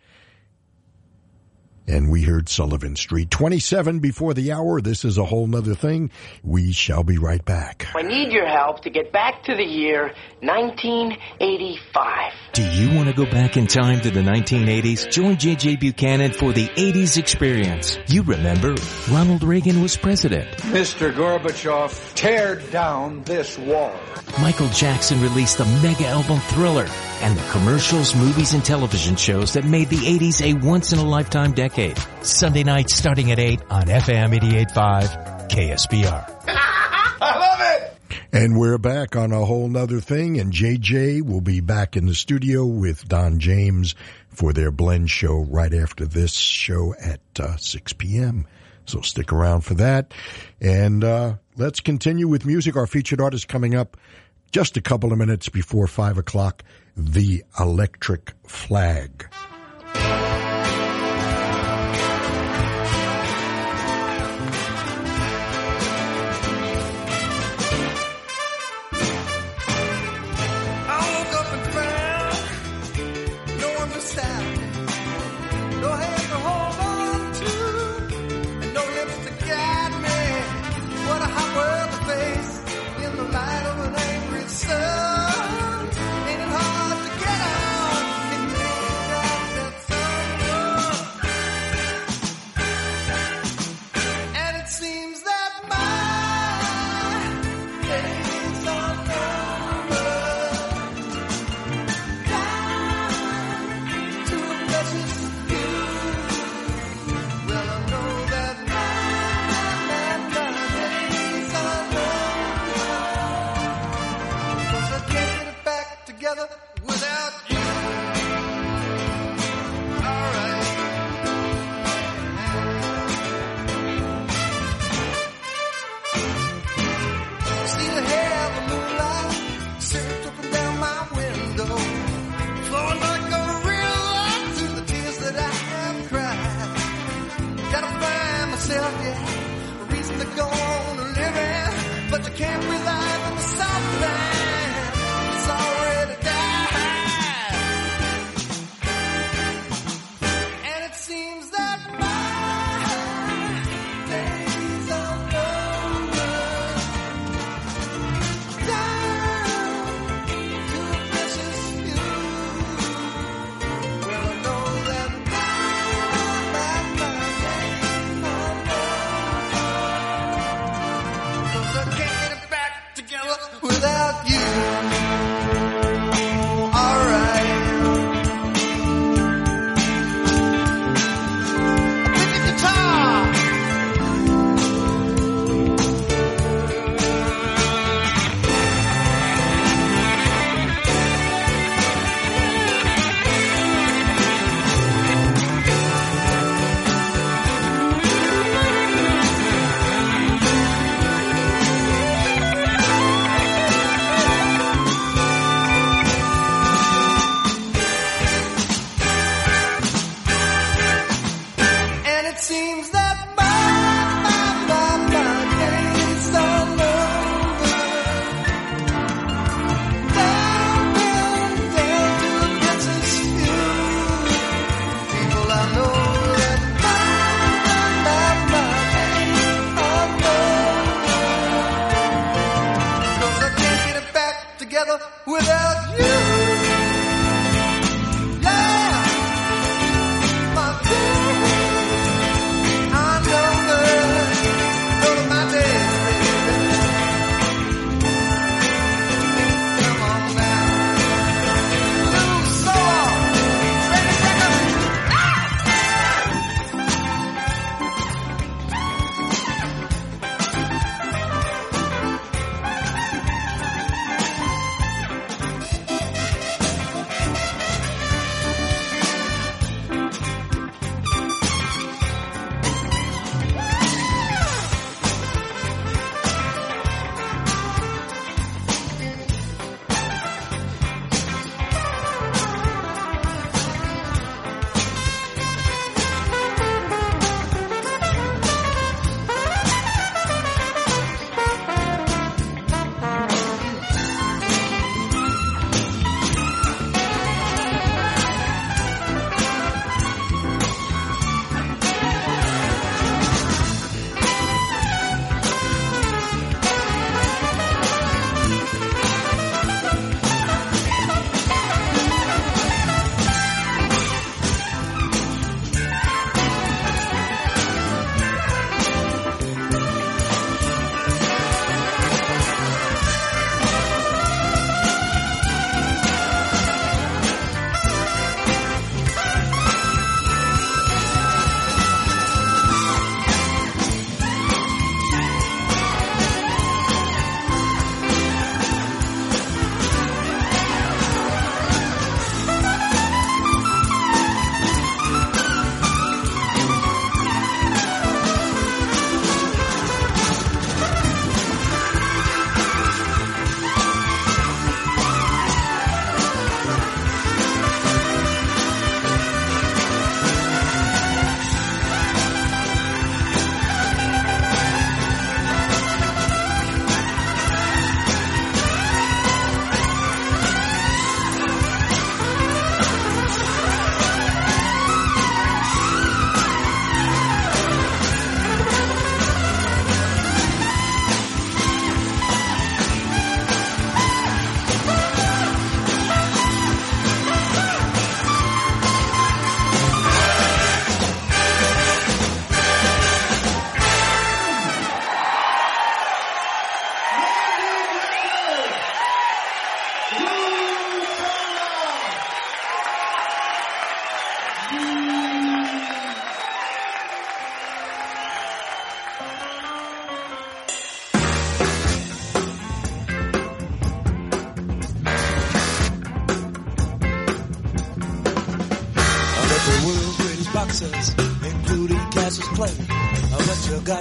And we heard Sullivan Street. 27 before the hour. This is a whole nother thing. We shall be right back. I need your help to get back to the year 1985. Do you want to go back in time to the 1980s? Join JJ Buchanan for the 80s experience. You remember, Ronald Reagan was president. Mr. Gorbachev, tear down this wall. Michael Jackson released the mega album Thriller and the commercials, movies, and television shows that made the 80s a once-in-a-lifetime decade. Sunday nights starting at 8 on FM 88.5 KSBR. I love it! And we're back on a whole nother thing, and JJ will be back in the studio with Don James for their blend show right after this show at uh, 6 p.m. So stick around for that. And uh, let's continue with music. Our featured artist coming up just a couple of minutes before 5 o'clock, The Electric Flag.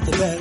The baddest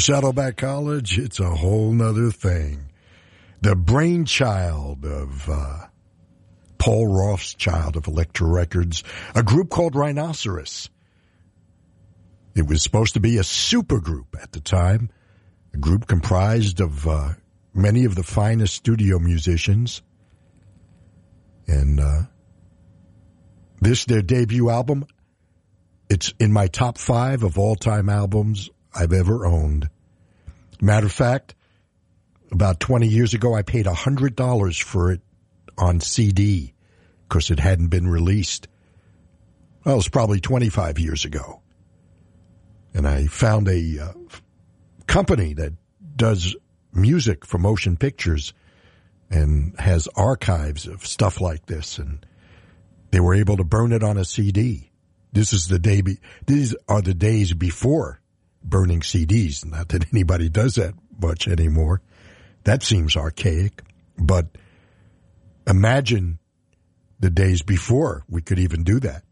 Saddleback College, it's a whole nother thing. The brainchild of uh, Paul Rothchild of Elektra Records, a group called Rhinoceros. It was supposed to be a supergroup at the time, a group comprised of uh, many of the finest studio musicians. And uh, this, their debut album, it's in my top five of all time albums I've ever owned. Matter of fact, about 20 years ago, I paid $100 for it on CD because it hadn't been released. Well, it was probably 25 years ago. And I found a uh, company that does music for motion pictures and has archives of stuff like this. And they were able to burn it on a CD. This is the day, be- these are the days before burning CDs. Not that anybody does that much anymore. That seems archaic, but imagine the days before we could even do that,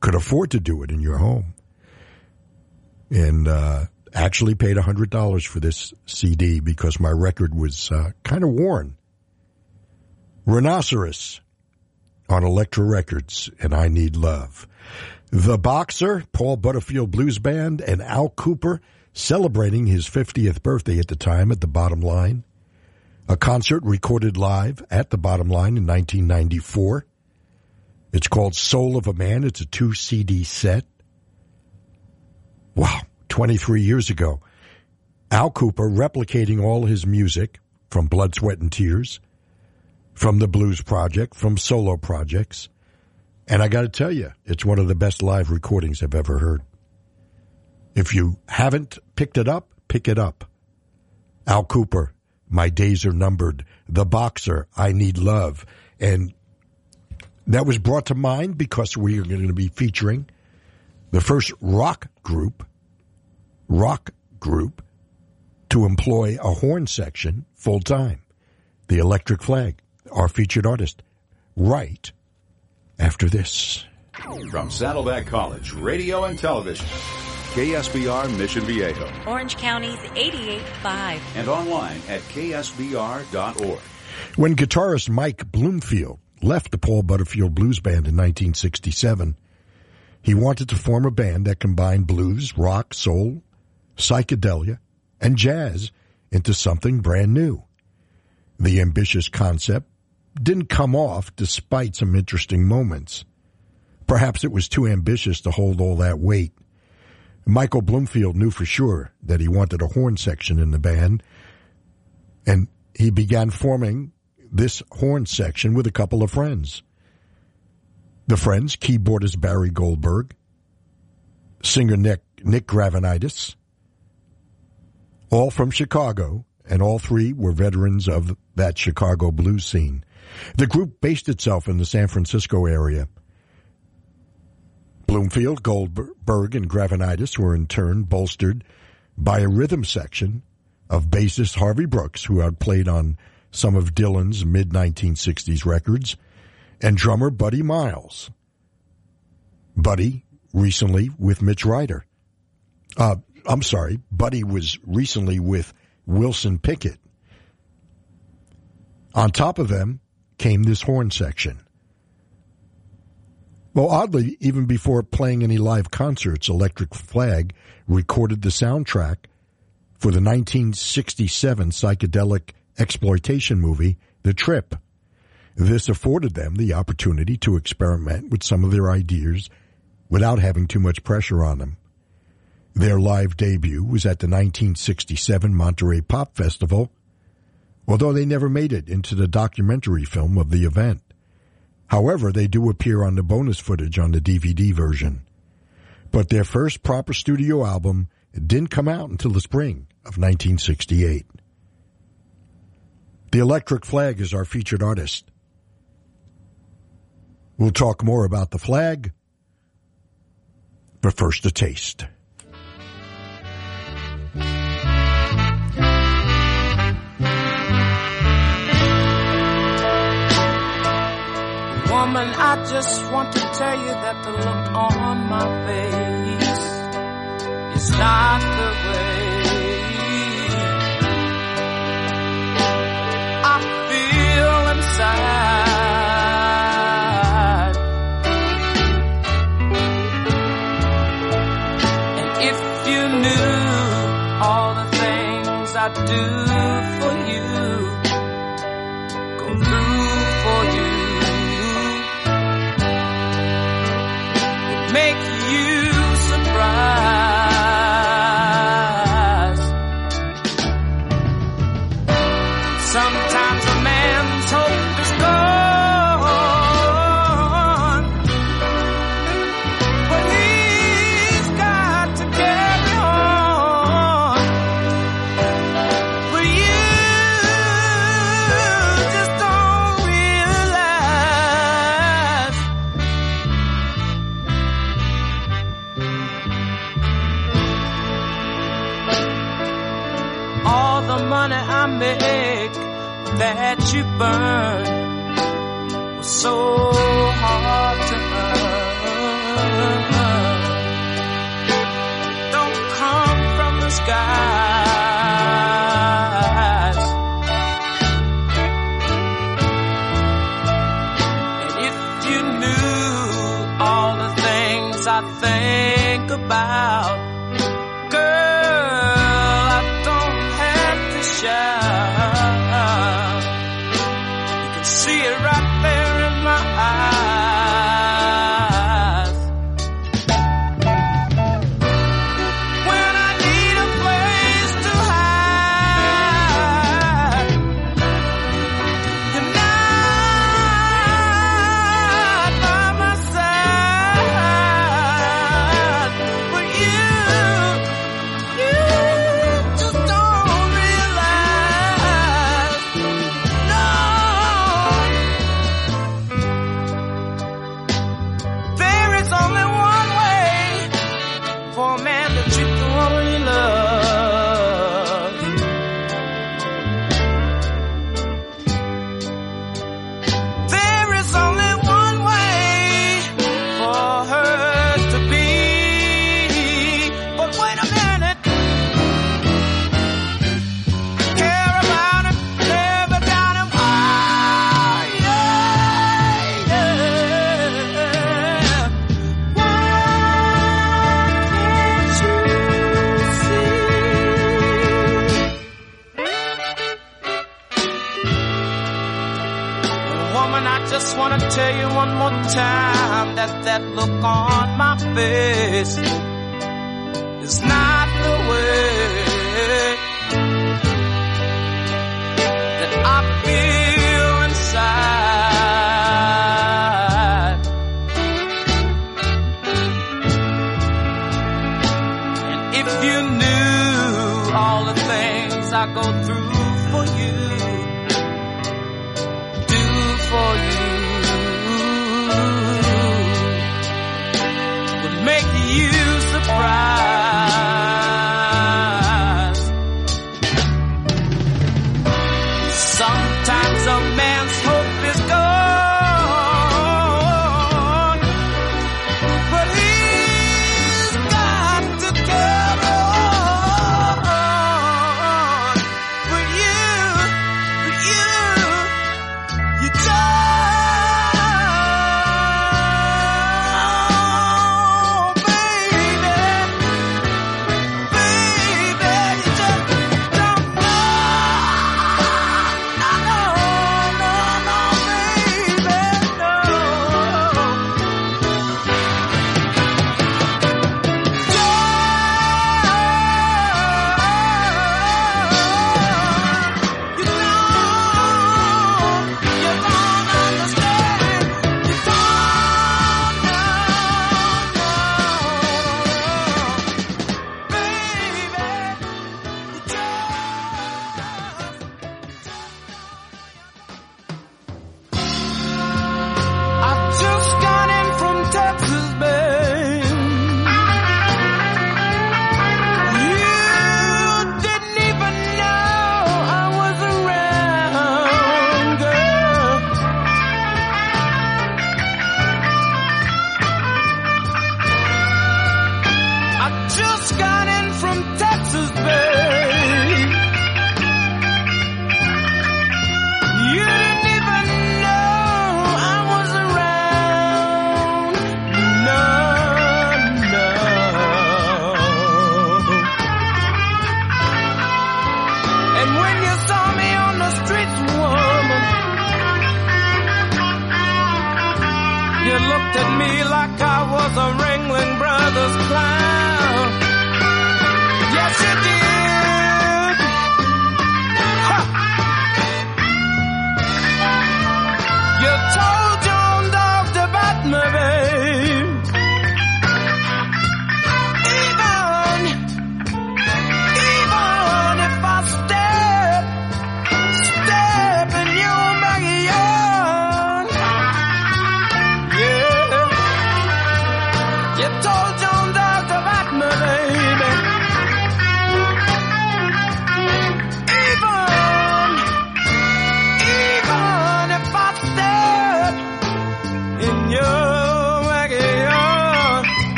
could afford to do it in your home. And, uh, actually paid a hundred dollars for this CD because my record was, uh, kind of worn. Rhinoceros on Elektra Records and I Need Love. The Boxer, Paul Butterfield Blues Band, and Al Kooper celebrating his 50th birthday at the time at the Bottom Line. A concert recorded live at the Bottom Line in 1994. It's called Soul of a Man. It's a two CD set. Wow, 23 years ago. Al Kooper replicating all his music from Blood, Sweat, and Tears, from the Blues Project, from solo projects. And I got to tell you, it's one of the best live recordings I've ever heard. If you haven't picked it up, pick it up. Al Kooper, My Days Are Numbered, The Boxer, I Need Love. And that was brought to mind because we are going to be featuring the first rock group, rock group, to employ a horn section full time. The Electric Flag, our featured artist, right after this. From Saddleback College, radio and television, KSBR Mission Viejo, Orange County's 88.5. and online at ksbr.org. When guitarist Mike Bloomfield left the Paul Butterfield Blues Band in 1967, he wanted to form a band that combined blues, rock, soul, psychedelia, and jazz into something brand new. The ambitious concept didn't come off despite some interesting moments. Perhaps it was too ambitious to hold all that weight. Michael Bloomfield knew for sure that he wanted a horn section in the band, and he began forming this horn section with a couple of friends. The friends, keyboardist Barry Goldberg, singer Nick, Nick Gravenites, all from Chicago, and all three were veterans of that Chicago blues scene. The group based itself in the San Francisco area. Bloomfield, Goldberg, and Gravenites were in turn bolstered by a rhythm section of bassist Harvey Brooks, who had played on some of Dylan's mid 1960s records, and drummer Buddy Miles. Buddy recently with Mitch Ryder. Uh, I'm sorry, Buddy was recently with Wilson Pickett. On top of them came this horn section. Well, oddly, even before playing any live concerts, Electric Flag recorded the soundtrack for the 1967 psychedelic exploitation movie, The Trip. This afforded them the opportunity to experiment with some of their ideas without having too much pressure on them. Their live debut was at the 1967 Monterey Pop Festival, although they never made it into the documentary film of the event. However, they do appear on the bonus footage on the DVD version. But their first proper studio album didn't come out until the spring of 1968. The Electric Flag is our featured artist. We'll talk more about the flag, but first a taste. Woman, I just want to tell you that the look on my face is not the way I feel inside. And if you knew all the things I do you burn was so face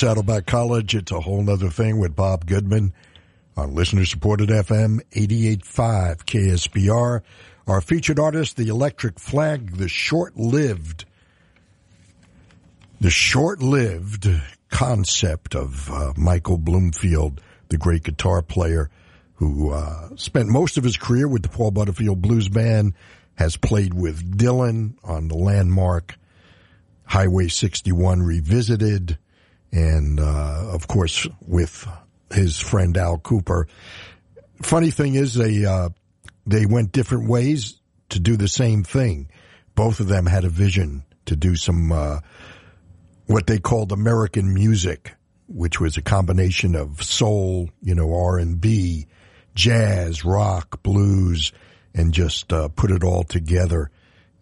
Saddleback College, it's a whole nother thing with Bob Goodman on listener supported FM 88.5 KSBR. Our featured artist, the Electric Flag, the short lived, the short lived concept of uh, Michael Bloomfield, the great guitar player who uh, spent most of his career with the Paul Butterfield Blues Band, has played with Dylan on the landmark Highway 61 Revisited, and uh, of course with his friend Al Kooper. Funny thing is, they uh, they went different ways to do the same thing. Both of them had a vision to do some uh, what they called American music, which was a combination of soul, you know, R and B, jazz, rock, blues, and just uh, put it all together.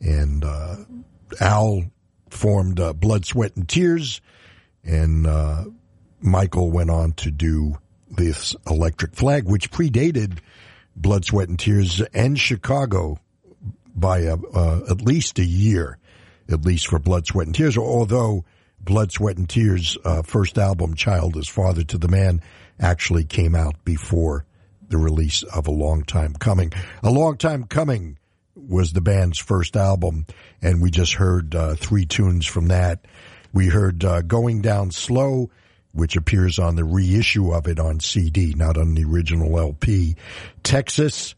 And uh, Al formed uh, Blood, Sweat, and Tears, and uh, Michael went on to do this Electric Flag, which predated Blood, Sweat, and Tears and Chicago by a, uh, at least a year, at least for Blood, Sweat, and Tears. Although Blood, Sweat, and Tears' uh, first album, Child is Father to the Man, actually came out before the release of A Long Time Coming. A Long Time Coming was the band's first album, and we just heard uh, three tunes from that. We heard uh, Going Down Slow, which appears on the reissue of it on CD, not on the original LP. Texas,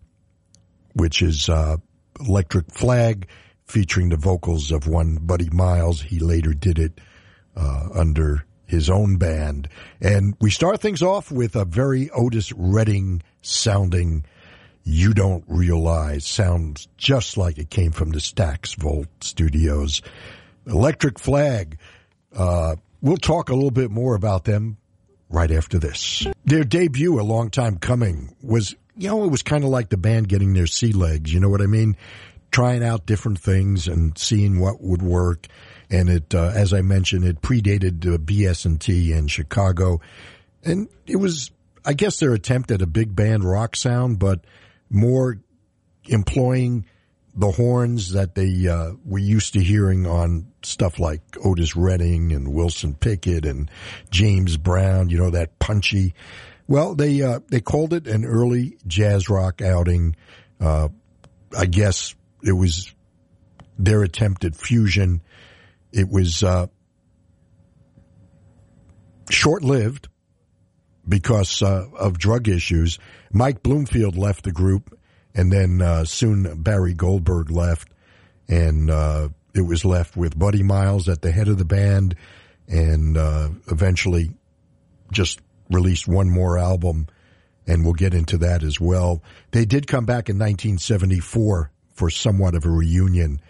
which is uh, Electric Flag, featuring the vocals of one Buddy Miles. He later did it uh, under his own band. And we start things off with a very Otis Redding sounding You Don't Realize. Sounds just like it came from the Stax Volt studios. Electric Flag. Uh, we'll talk a little bit more about them right after this. Their debut, a long time coming, was, you know, it was kind of like the band getting their sea legs. You know what I mean? Trying out different things and seeing what would work. And it, uh, as I mentioned, it predated uh, BS&T in Chicago. And it was, I guess, their attempt at a big band rock sound, but more employing the horns that they uh, were used to hearing on stuff like Otis Redding and Wilson Pickett and James Brown. You know that punchy. Well, they uh, they called it an early jazz rock outing. Uh, I guess it was their attempt at fusion. It was uh, short lived because uh, of drug issues. Mike Bloomfield left the group, and then uh, soon Barry Goldberg left, and uh, it was left with Buddy Miles at the head of the band, and uh, eventually just released one more album, and we'll get into that as well. They did come back in 1974 for somewhat of a reunion,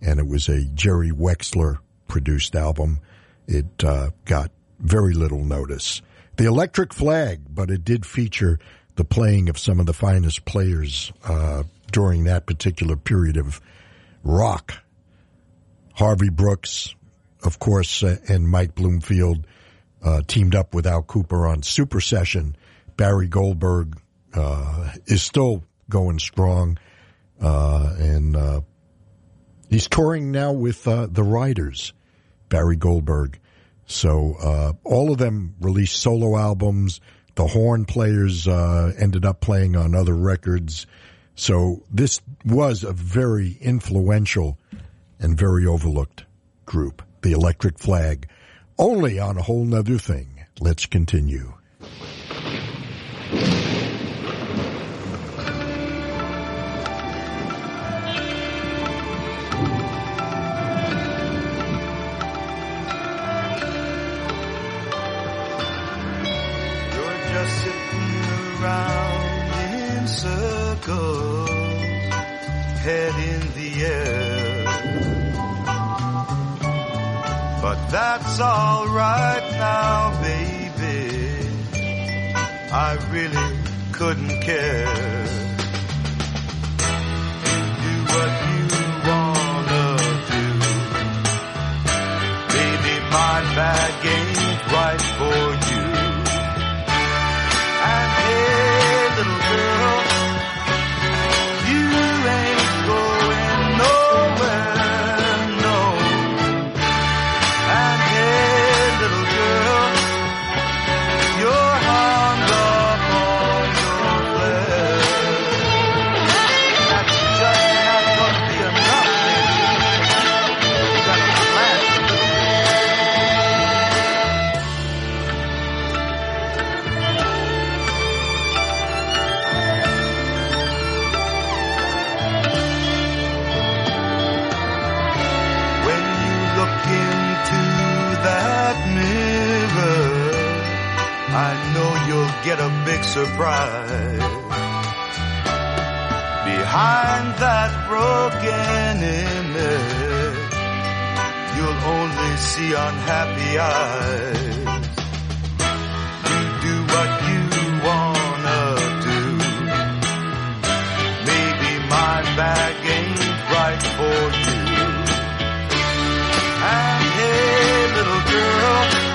and it was a Jerry Wexler produced album. It uh, got very little notice. The Electric Flag, but it did feature the playing of some of the finest players uh, during that particular period of rock. Harvey Brooks, of course, uh, and Mike Bloomfield uh, teamed up with Al Kooper on Super Session. Barry Goldberg uh, is still going strong, uh, and uh, he's touring now with the Riders. Barry Goldberg. So uh, all of them released solo albums. The horn players uh, ended up playing on other records. So this was a very influential and very overlooked group, the Electric Flag. Only on a whole nother thing. Let's continue. That's alright now, baby. I really couldn't care. Do what you wanna do. Baby, my bag ain't right for you. surprise. Behind that broken image, you'll only see unhappy eyes. You do what you wanna do. Maybe my bag ain't right for you. And hey, little girl,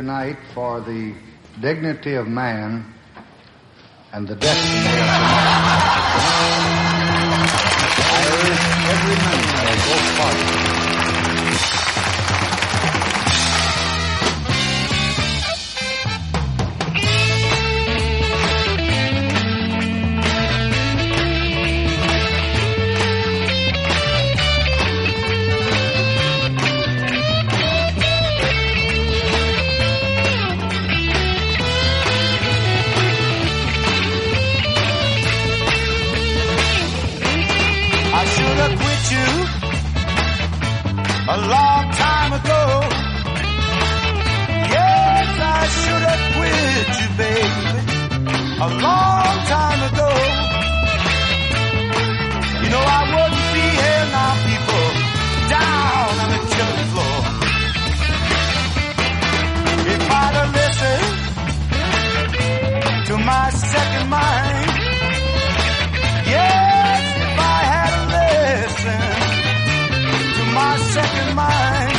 tonight for the dignity of man and the destiny of man. I urge every long time ago. You know I wouldn't be here now, people, down on the killing floor. If I'd have listened to my second mind, yes, if I had listened to my second mind,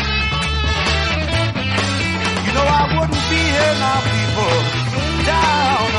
you know I wouldn't be here now, people, down.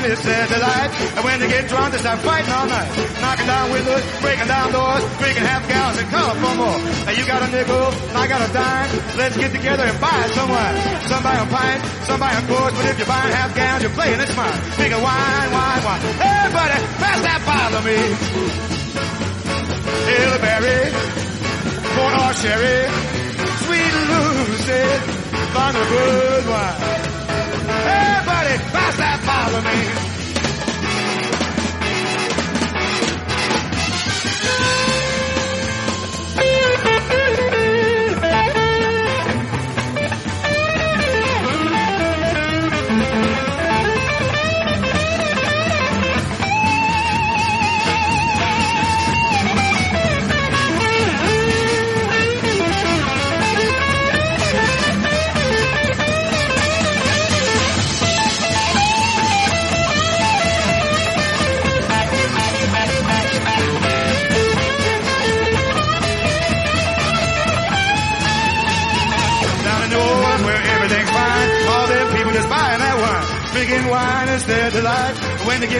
Wine is their delight. And when they get drunk, they start fighting all night. Knocking down windows, breaking down doors, drinking half gallons and come for more. Now you got a nickel, and I got a dime. Let's get together and buy some wine. Some buy a pint, some buy a quart, but if you're buying half gallons, you're playing it smart. Drinking wine, wine, wine. Everybody, pass that bottle to me. Hillberry, or sherry, sweet Lucy, find a good wine. That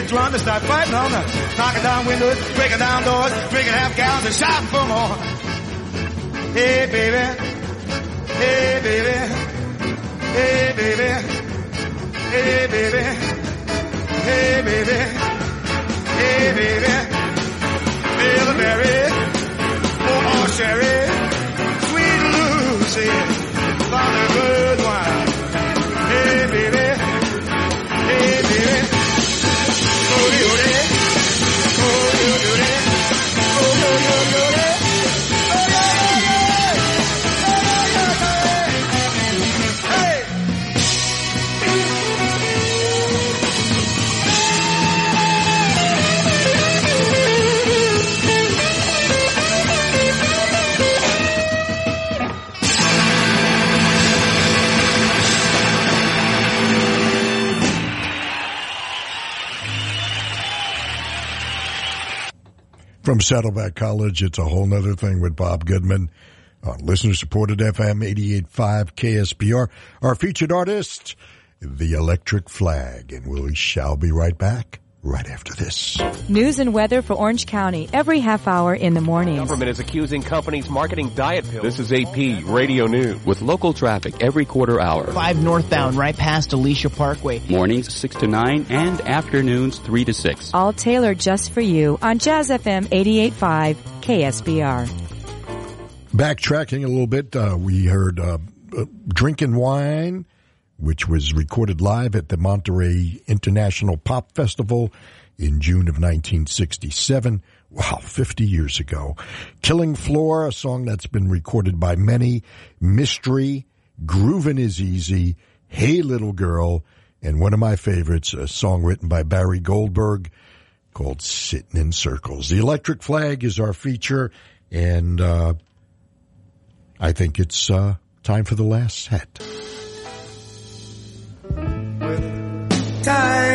get drunk, they start fighting on night. Knocking down windows, breaking down doors, drinking half gallons and shouting for more. Hey baby, hey baby, hey baby, hey baby, hey baby, hey baby. Feel the berry, oh, sherry, sweet Lucy, found a From Saddleback College, it's a whole nother thing with Bob Goodman on listener supported FM 88.5 KSBR. Our featured artist, The Electric Flag. And we shall be right back right after this. News and weather for Orange County every half hour in the morning. Government is accusing companies marketing diet pills. This is AP Radio News. With local traffic every quarter hour. 5 northbound right past Alicia Parkway. Mornings 6 to 9 and afternoons 3 to 6. All tailored just for you on Jazz FM 88.5 KSBR. Backtracking a little bit, uh, we heard uh, uh, Drinking Wine, which was recorded live at the Monterey International Pop Festival in June of 1967. Wow, 50 years ago. Killing Floor, a song that's been recorded by many. Mystery, Groovin' is Easy, Hey Little Girl, and one of my favorites, a song written by Barry Goldberg called Sitting in Circles. The Electric Flag is our feature, and uh, I think it's uh, time for the last set. Time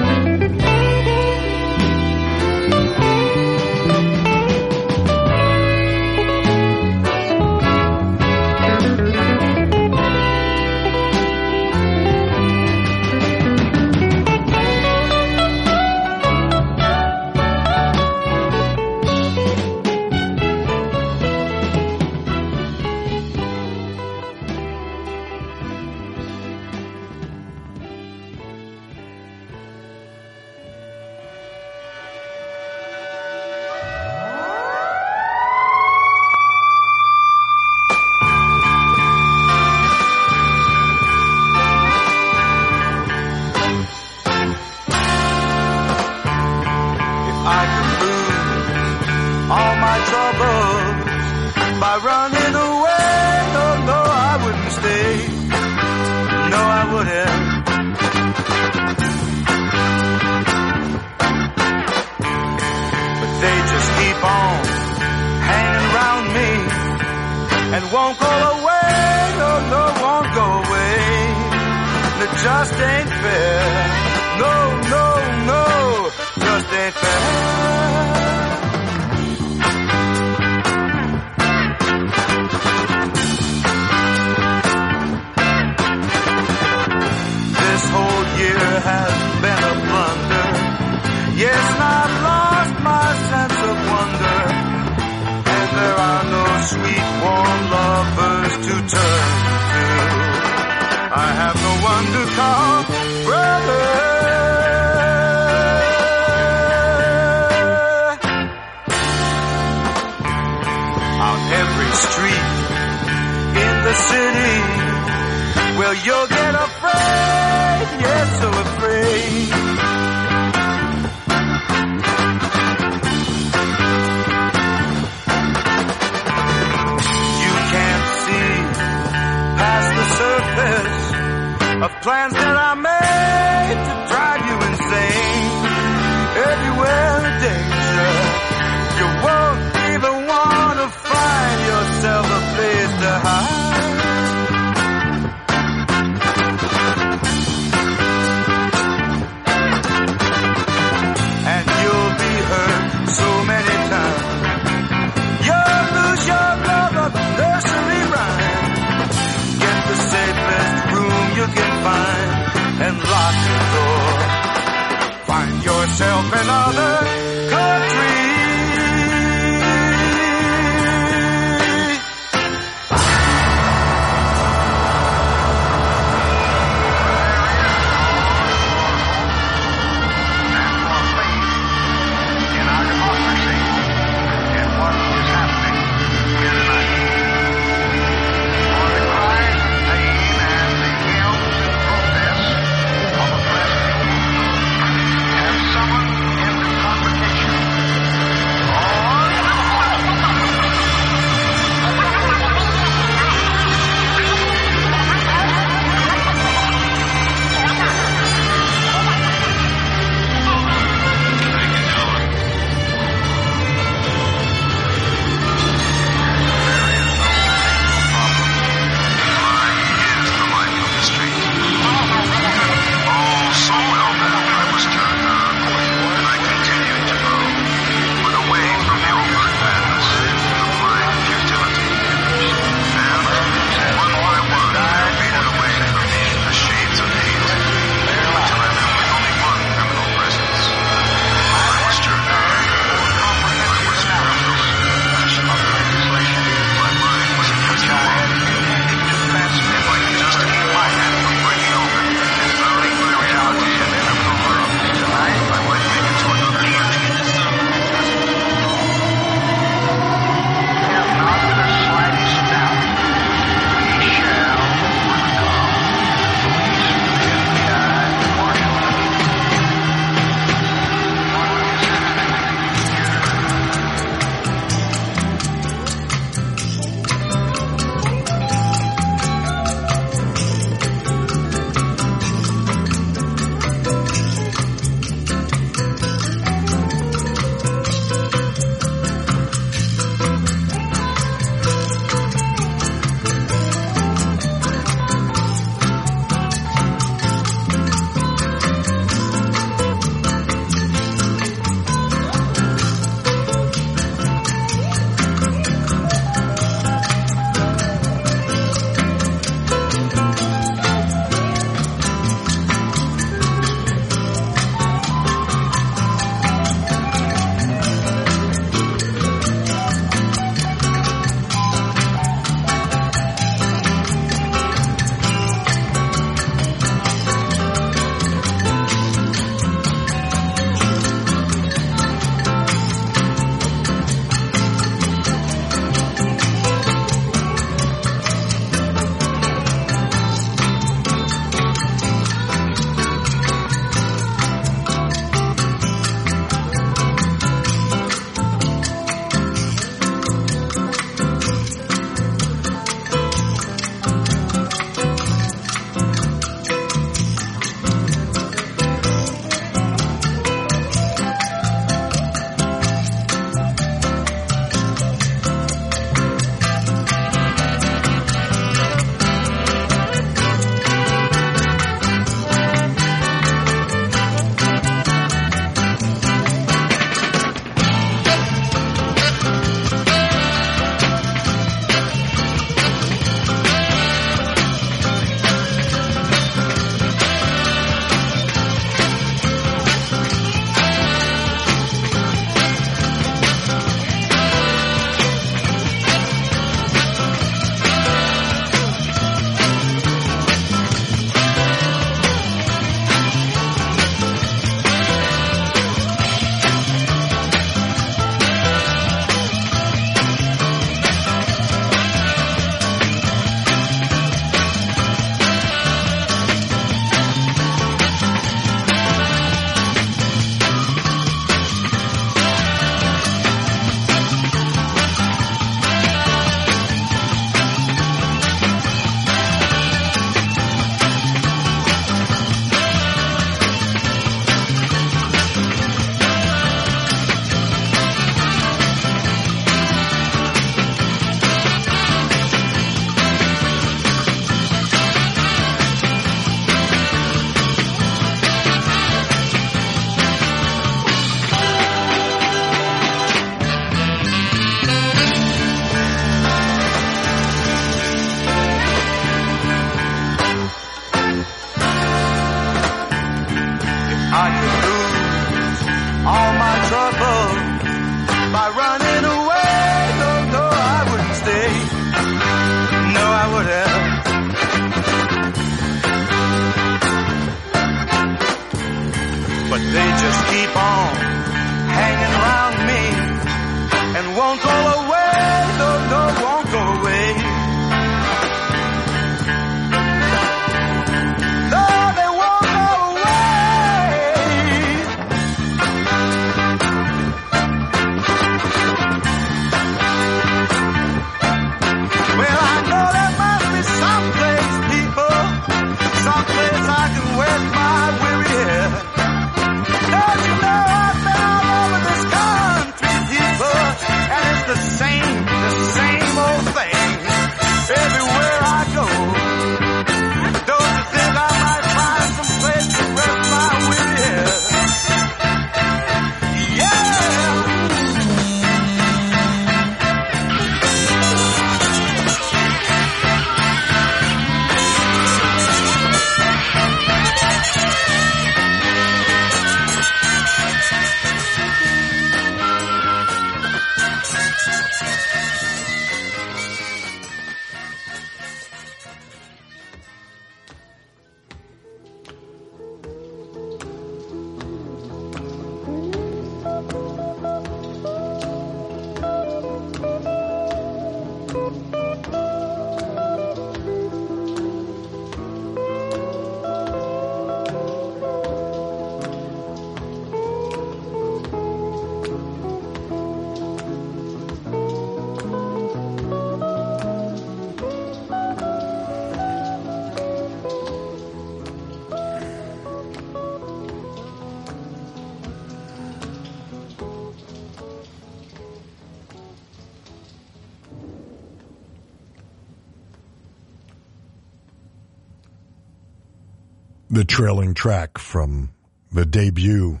trailing track from the debut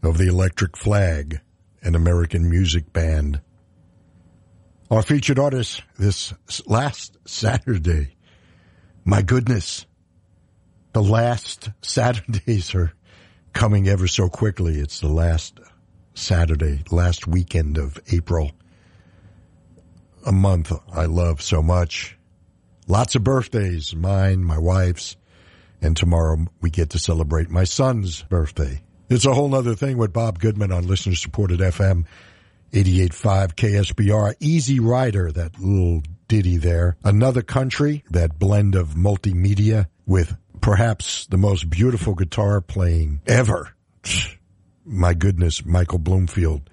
of the Electric Flag, an American music band. Our featured artist this last Saturday. My goodness, the last Saturdays are coming ever so quickly. It's the last Saturday, last weekend of April. A month I love so much. Lots of birthdays, mine, my wife's, and tomorrow we get to celebrate my son's birthday. It's a whole nother thing with Bob Goodman on listener supported FM 88.5 KSBR. Easy Rider, that little ditty there. Another country, that blend of multimedia with perhaps the most beautiful guitar playing ever. My goodness, Michael Bloomfield.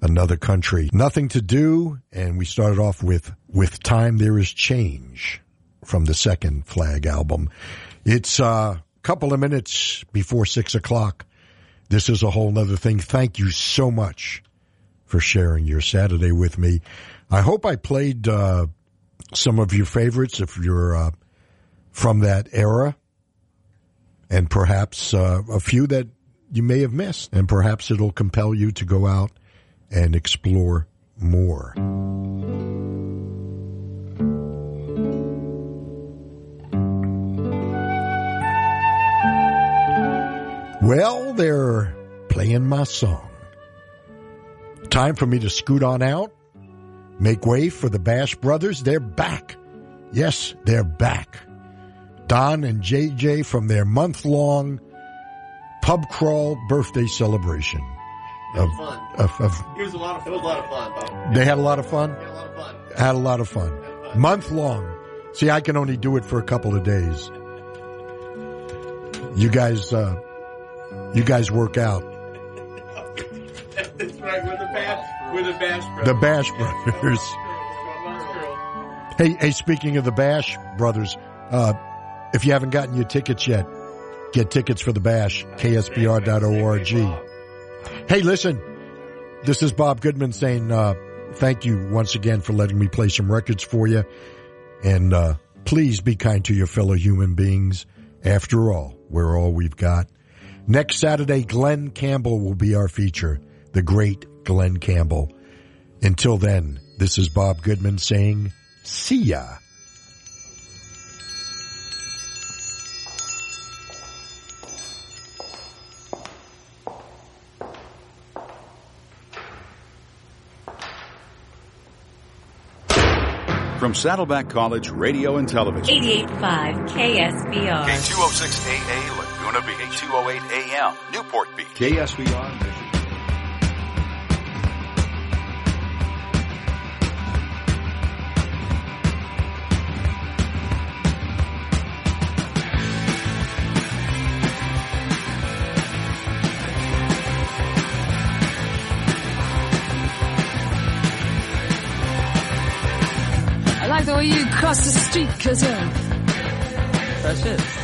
Another country. Nothing to do, and we started off with With Time There Is Change from the second Flag album. It's a couple of minutes before six o'clock. This is a whole other thing. Thank you so much for sharing your Saturday with me. I hope I played uh, some of your favorites if you're uh, from that era, and perhaps uh, a few that you may have missed, and perhaps it'll compel you to go out and explore more. Well, they're playing my song. Time for me to scoot on out. Make way for the Bash Brothers. They're back. Yes, they're back. Don and JJ from their month long pub crawl birthday celebration. Of, of, of, It was a lot of it was a lot of fun. Bob. they had a lot of fun? Had a lot of fun. Had a lot of fun. Month long. See, I can only do it for a couple of days. You guys, uh, you guys work out. That's right. We're the bash. We're the bash. Brothers. The Bash Brothers. Hey, hey, speaking of the Bash Brothers, uh, if you haven't gotten your tickets yet, get tickets for the Bash, ksbr.org. Hey, listen, this is Bob Goodman saying, uh, thank you once again for letting me play some records for you. And, uh, please be kind to your fellow human beings. After all, we're all we've got. Next Saturday, Glen Campbell will be our feature. The great Glen Campbell. Until then, this is Bob Goodman saying, see ya. From Saddleback College Radio and Television. 88.5 KSBR. K206AA Laguna Beach. K208 AM Newport Beach. KSBR. The way you cross the street, cause uh, That's it.